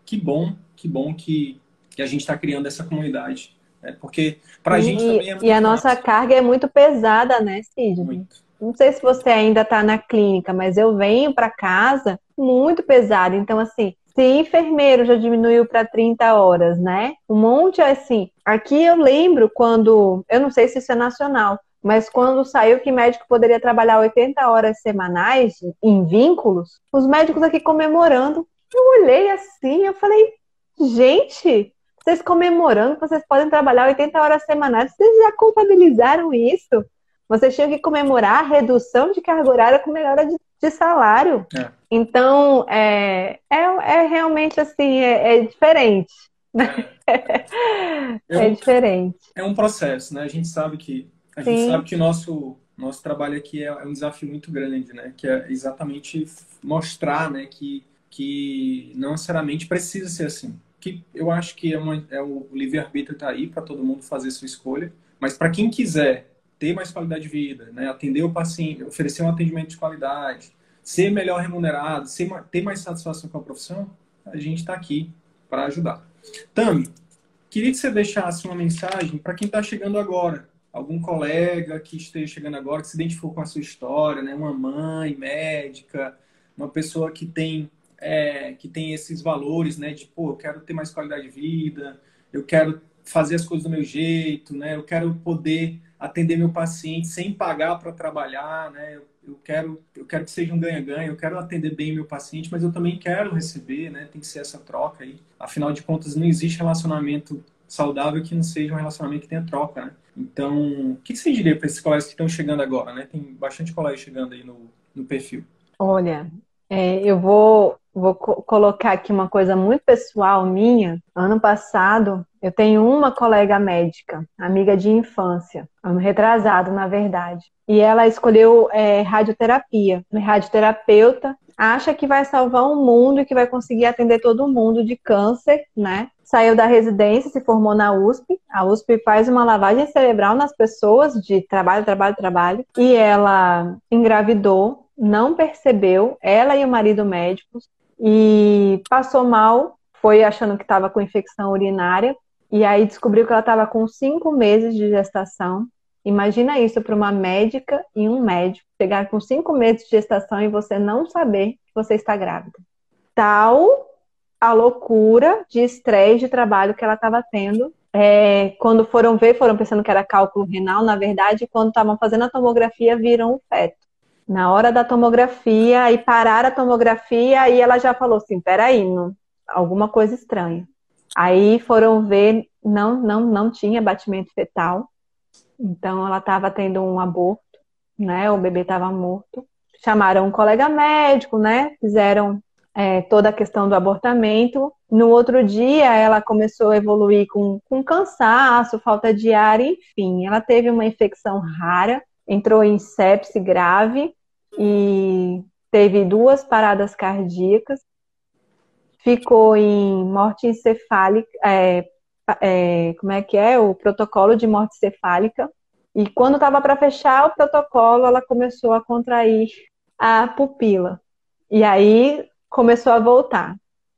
A: que bom, que bom que, que a gente está criando essa comunidade. Né? Porque para a gente também é muito
B: E a nossa carga é muito pesada, né, Cid? Muito. Não sei se você ainda está na clínica, mas eu venho para casa muito pesado. Então, assim, se enfermeiro já diminuiu para 30 horas, né? Um monte assim. Aqui eu lembro quando, eu não sei se isso é nacional, mas quando saiu que médico poderia trabalhar 80 horas semanais em vínculos, os médicos aqui comemorando. Eu olhei assim, eu falei, gente, vocês comemorando vocês podem trabalhar 80 horas semanais, vocês já contabilizaram isso? Vocês tinham que comemorar a redução de carga horária com melhora de, de salário. É. Então, é, é, é, realmente assim, é, é diferente. É, é, um, diferente.
A: É um processo, né? A gente sabe que a Sim. gente sabe que o nosso nosso trabalho aqui é, é um desafio muito grande, né? Que é exatamente mostrar, né, que que não necessariamente precisa ser assim. Que eu acho que é, uma, é o livre arbítrio tá aí para todo mundo fazer sua escolha, mas para quem quiser ter mais qualidade de vida, né? Atender o paciente, oferecer um atendimento de qualidade, ser melhor remunerado, ser, ter mais satisfação com a profissão, a gente está aqui para ajudar. Tami, queria que você deixasse uma mensagem para quem está chegando agora, algum colega que esteja chegando agora, que se identificou com a sua história, né? uma mãe médica, uma pessoa que tem, é, que tem esses valores, né? de, pô, eu quero ter mais qualidade de vida, eu quero fazer as coisas do meu jeito, né? eu quero poder atender meu paciente sem pagar para trabalhar, né? Eu eu quero, eu quero que seja um ganha-ganha, eu quero atender bem meu paciente, mas eu também quero receber, né? Tem que ser essa troca aí. Afinal de contas, não existe relacionamento saudável que não seja um relacionamento que tenha troca, né? Então, o que você diria para esses colegas que estão chegando agora, né? Tem bastante colegas chegando aí no, no perfil.
B: Olha, é, eu vou, vou co colocar aqui uma coisa muito pessoal minha. Ano passado, eu tenho uma colega médica, amiga de infância, ano retrasado, na verdade. E ela escolheu é, radioterapia. Radioterapeuta acha que vai salvar o mundo e que vai conseguir atender todo mundo de câncer, né? Saiu da residência, se formou na USP. A USP faz uma lavagem cerebral nas pessoas de trabalho, trabalho, trabalho. E ela engravidou, não percebeu, ela e o marido médicos, e passou mal, foi achando que estava com infecção urinária. E aí descobriu que ela estava com cinco meses de gestação Imagina isso para uma médica e um médico pegar com cinco meses de gestação e você não saber que você está grávida. Tal a loucura de estresse de trabalho que ela estava tendo. É, quando foram ver, foram pensando que era cálculo renal, na verdade, quando estavam fazendo a tomografia, viram o feto. Na hora da tomografia, aí pararam a tomografia, aí ela já falou assim: peraí, não, alguma coisa estranha. Aí foram ver, não, não, não tinha batimento fetal. Então ela estava tendo um aborto, né? O bebê estava morto. Chamaram um colega médico, né? Fizeram é, toda a questão do abortamento. No outro dia, ela começou a evoluir com, com cansaço, falta de ar, enfim. Ela teve uma infecção rara, entrou em sepse grave e teve duas paradas cardíacas. Ficou em morte encefálica, é, é, como é que é, o protocolo de morte cefálica. E quando estava para fechar o protocolo, ela começou a contrair a pupila. E aí começou a voltar.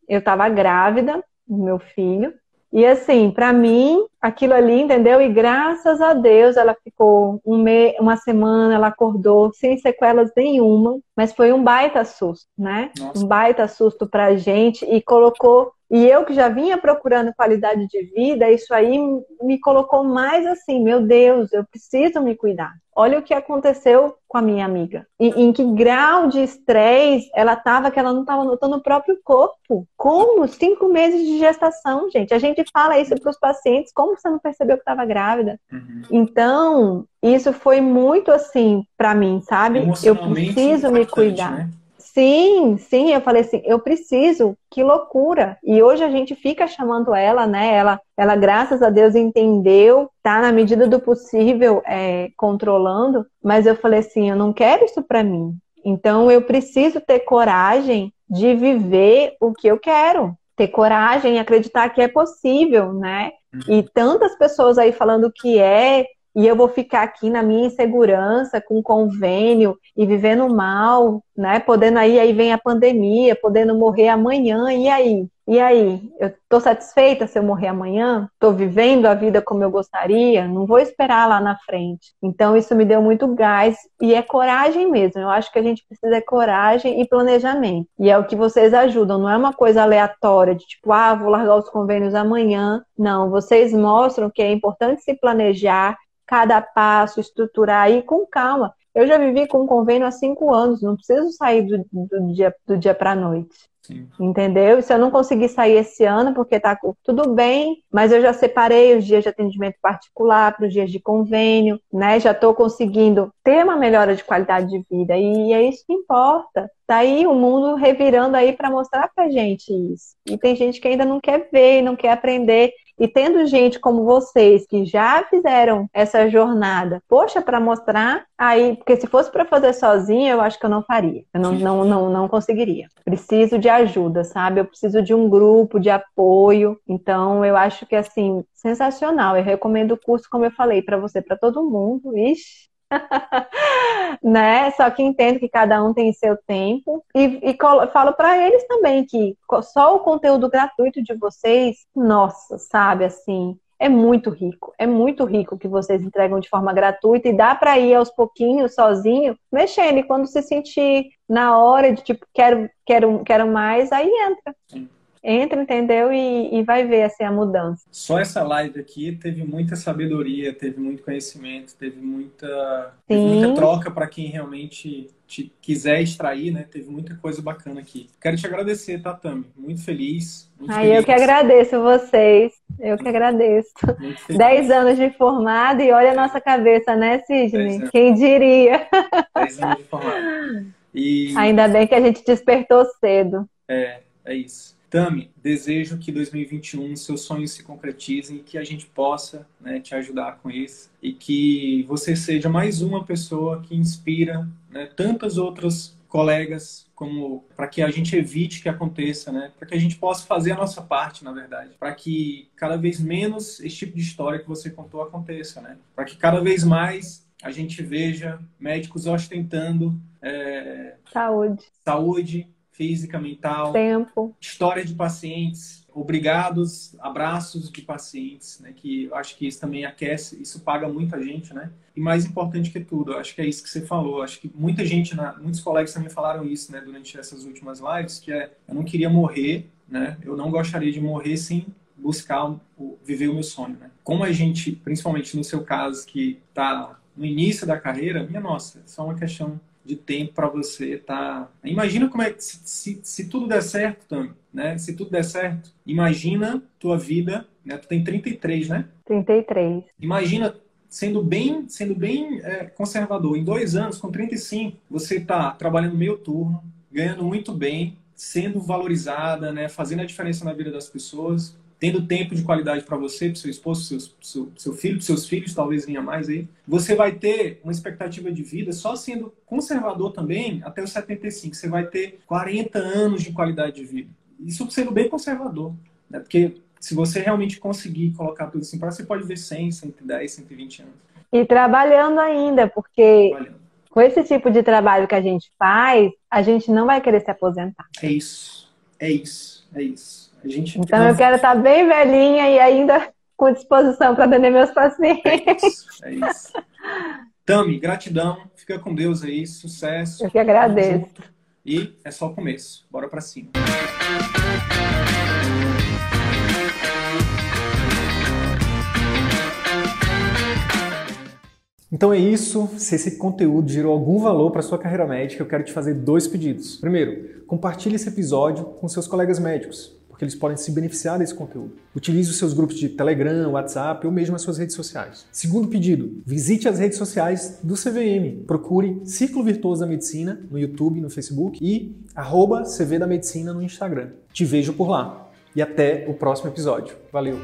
B: Eu estava grávida meu filho. E assim, para mim, aquilo ali, entendeu? E graças a Deus ela ficou um me... uma semana, ela acordou sem sequelas nenhuma, mas foi um baita susto, né? Nossa. Um baita susto pra gente e colocou e eu que já vinha procurando qualidade de vida, isso aí me colocou mais assim, meu Deus, eu preciso me cuidar. Olha o que aconteceu com a minha amiga. E em que grau de estresse ela estava que ela não estava notando o próprio corpo. Como? Cinco meses de gestação, gente. A gente fala isso para os pacientes. Como você não percebeu que estava grávida? Uhum. Então, isso foi muito assim para mim, sabe? Eu preciso me cuidar. Né? Sim, sim, eu falei assim, eu preciso, que loucura. E hoje a gente fica chamando ela, né? Ela, ela graças a Deus, entendeu, tá na medida do possível é, controlando, mas eu falei assim, eu não quero isso para mim. Então eu preciso ter coragem de viver o que eu quero. Ter coragem e acreditar que é possível, né? E tantas pessoas aí falando que é, e eu vou ficar aqui na minha insegurança, com convênio e vivendo mal, né? Podendo aí, aí vem a pandemia, podendo morrer amanhã, e aí? E aí? Eu tô satisfeita se eu morrer amanhã? Tô vivendo a vida como eu gostaria? Não vou esperar lá na frente. Então isso me deu muito gás e é coragem mesmo. Eu acho que a gente precisa de coragem e planejamento. E é o que vocês ajudam, não é uma coisa aleatória de tipo, ah, vou largar os convênios amanhã. Não, vocês mostram que é importante se planejar, cada passo, estruturar aí com calma. Eu já vivi com um convênio há cinco anos, não preciso sair do, do dia, do dia para a noite. Sim. Entendeu? Se eu não conseguir sair esse ano, porque tá tudo bem, mas eu já separei os dias de atendimento particular para os dias de convênio, né? Já estou conseguindo ter uma melhora de qualidade de vida e é isso que importa. Tá aí o mundo revirando aí para mostrar pra gente isso. E tem gente que ainda não quer ver, não quer aprender. E tendo gente como vocês que já fizeram essa jornada, poxa, para mostrar, aí, porque se fosse para fazer sozinha, eu acho que eu não faria. Eu não, não, não, não conseguiria. Preciso de ajuda, sabe? Eu preciso de um grupo de apoio. Então, eu acho que assim, sensacional. Eu recomendo o curso, como eu falei, para você, para todo mundo. Ixi, né? Só que entendo que cada um tem seu tempo e, e falo para eles também que só o conteúdo gratuito de vocês, nossa, sabe assim, é muito rico, é muito rico que vocês entregam de forma gratuita e dá para ir aos pouquinhos, sozinho, mexendo. E quando se sentir na hora de tipo, quero, quero, quero mais, aí entra. Sim entra, entendeu? E, e vai ver assim, a mudança.
A: Só essa live aqui teve muita sabedoria, teve muito conhecimento, teve muita, teve muita troca para quem realmente te quiser extrair, né? Teve muita coisa bacana aqui. Quero te agradecer, Tatami. Muito feliz. Muito
B: Ai, feliz. eu que agradeço vocês. Eu que agradeço. Dez anos de formado e olha a nossa cabeça, né, Sidney? Quem diria?
A: Dez anos de formado.
B: E... Ainda bem que a gente despertou cedo.
A: É, é isso. Tami, desejo que 2021 seus sonhos se concretizem e que a gente possa né, te ajudar com isso e que você seja mais uma pessoa que inspira né, tantas outras colegas como para que a gente evite que aconteça, né? Para que a gente possa fazer a nossa parte, na verdade, para que cada vez menos esse tipo de história que você contou aconteça, né? Para que cada vez mais a gente veja médicos ostentando é,
B: saúde,
A: saúde física, mental,
B: tempo,
A: história de pacientes, obrigados, abraços de pacientes, né? Que eu acho que isso também aquece, isso paga muita gente, né? E mais importante que tudo, eu acho que é isso que você falou. Acho que muita gente, muitos colegas também falaram isso, né? Durante essas últimas lives, que é, eu não queria morrer, né? Eu não gostaria de morrer sem buscar o, viver o meu sonho, né? Como a gente, principalmente no seu caso, que está no início da carreira, minha nossa, é só uma questão de tempo para você estar. Tá... Imagina como é que se, se, se, tudo der certo, Tami, né? Se tudo der certo, imagina tua vida, né? Tu tem 33, né?
B: 33.
A: Imagina sendo bem, sendo bem é, conservador. Em dois anos, com 35, você está trabalhando meio turno, ganhando muito bem, sendo valorizada, né? Fazendo a diferença na vida das pessoas tendo tempo de qualidade para você, para seu esposo, pro seu, seu filho, para seus filhos, talvez venha mais aí, você vai ter uma expectativa de vida só sendo conservador também até os 75. Você vai ter 40 anos de qualidade de vida. Isso sendo bem conservador, né? Porque se você realmente conseguir colocar tudo assim para você pode ver 100, 110, 120 anos.
B: E trabalhando ainda, porque trabalhando. com esse tipo de trabalho que a gente faz, a gente não vai querer se aposentar.
A: É isso, é isso, é isso.
B: Gente... Então eu quero estar bem velhinha e ainda com disposição para atender meus pacientes.
A: É isso. É isso. Tami, gratidão. Fica com Deus aí. Sucesso.
B: Eu que agradeço.
A: E é só o começo. Bora para cima. Então é isso. Se esse conteúdo gerou algum valor para sua carreira médica, eu quero te fazer dois pedidos. Primeiro, compartilhe esse episódio com seus colegas médicos porque eles podem se beneficiar desse conteúdo. Utilize os seus grupos de Telegram, WhatsApp ou mesmo as suas redes sociais. Segundo pedido, visite as redes sociais do CVM. Procure Ciclo Virtuoso da Medicina no YouTube, no Facebook e arroba CV da Medicina no Instagram. Te vejo por lá. E até o próximo episódio. Valeu!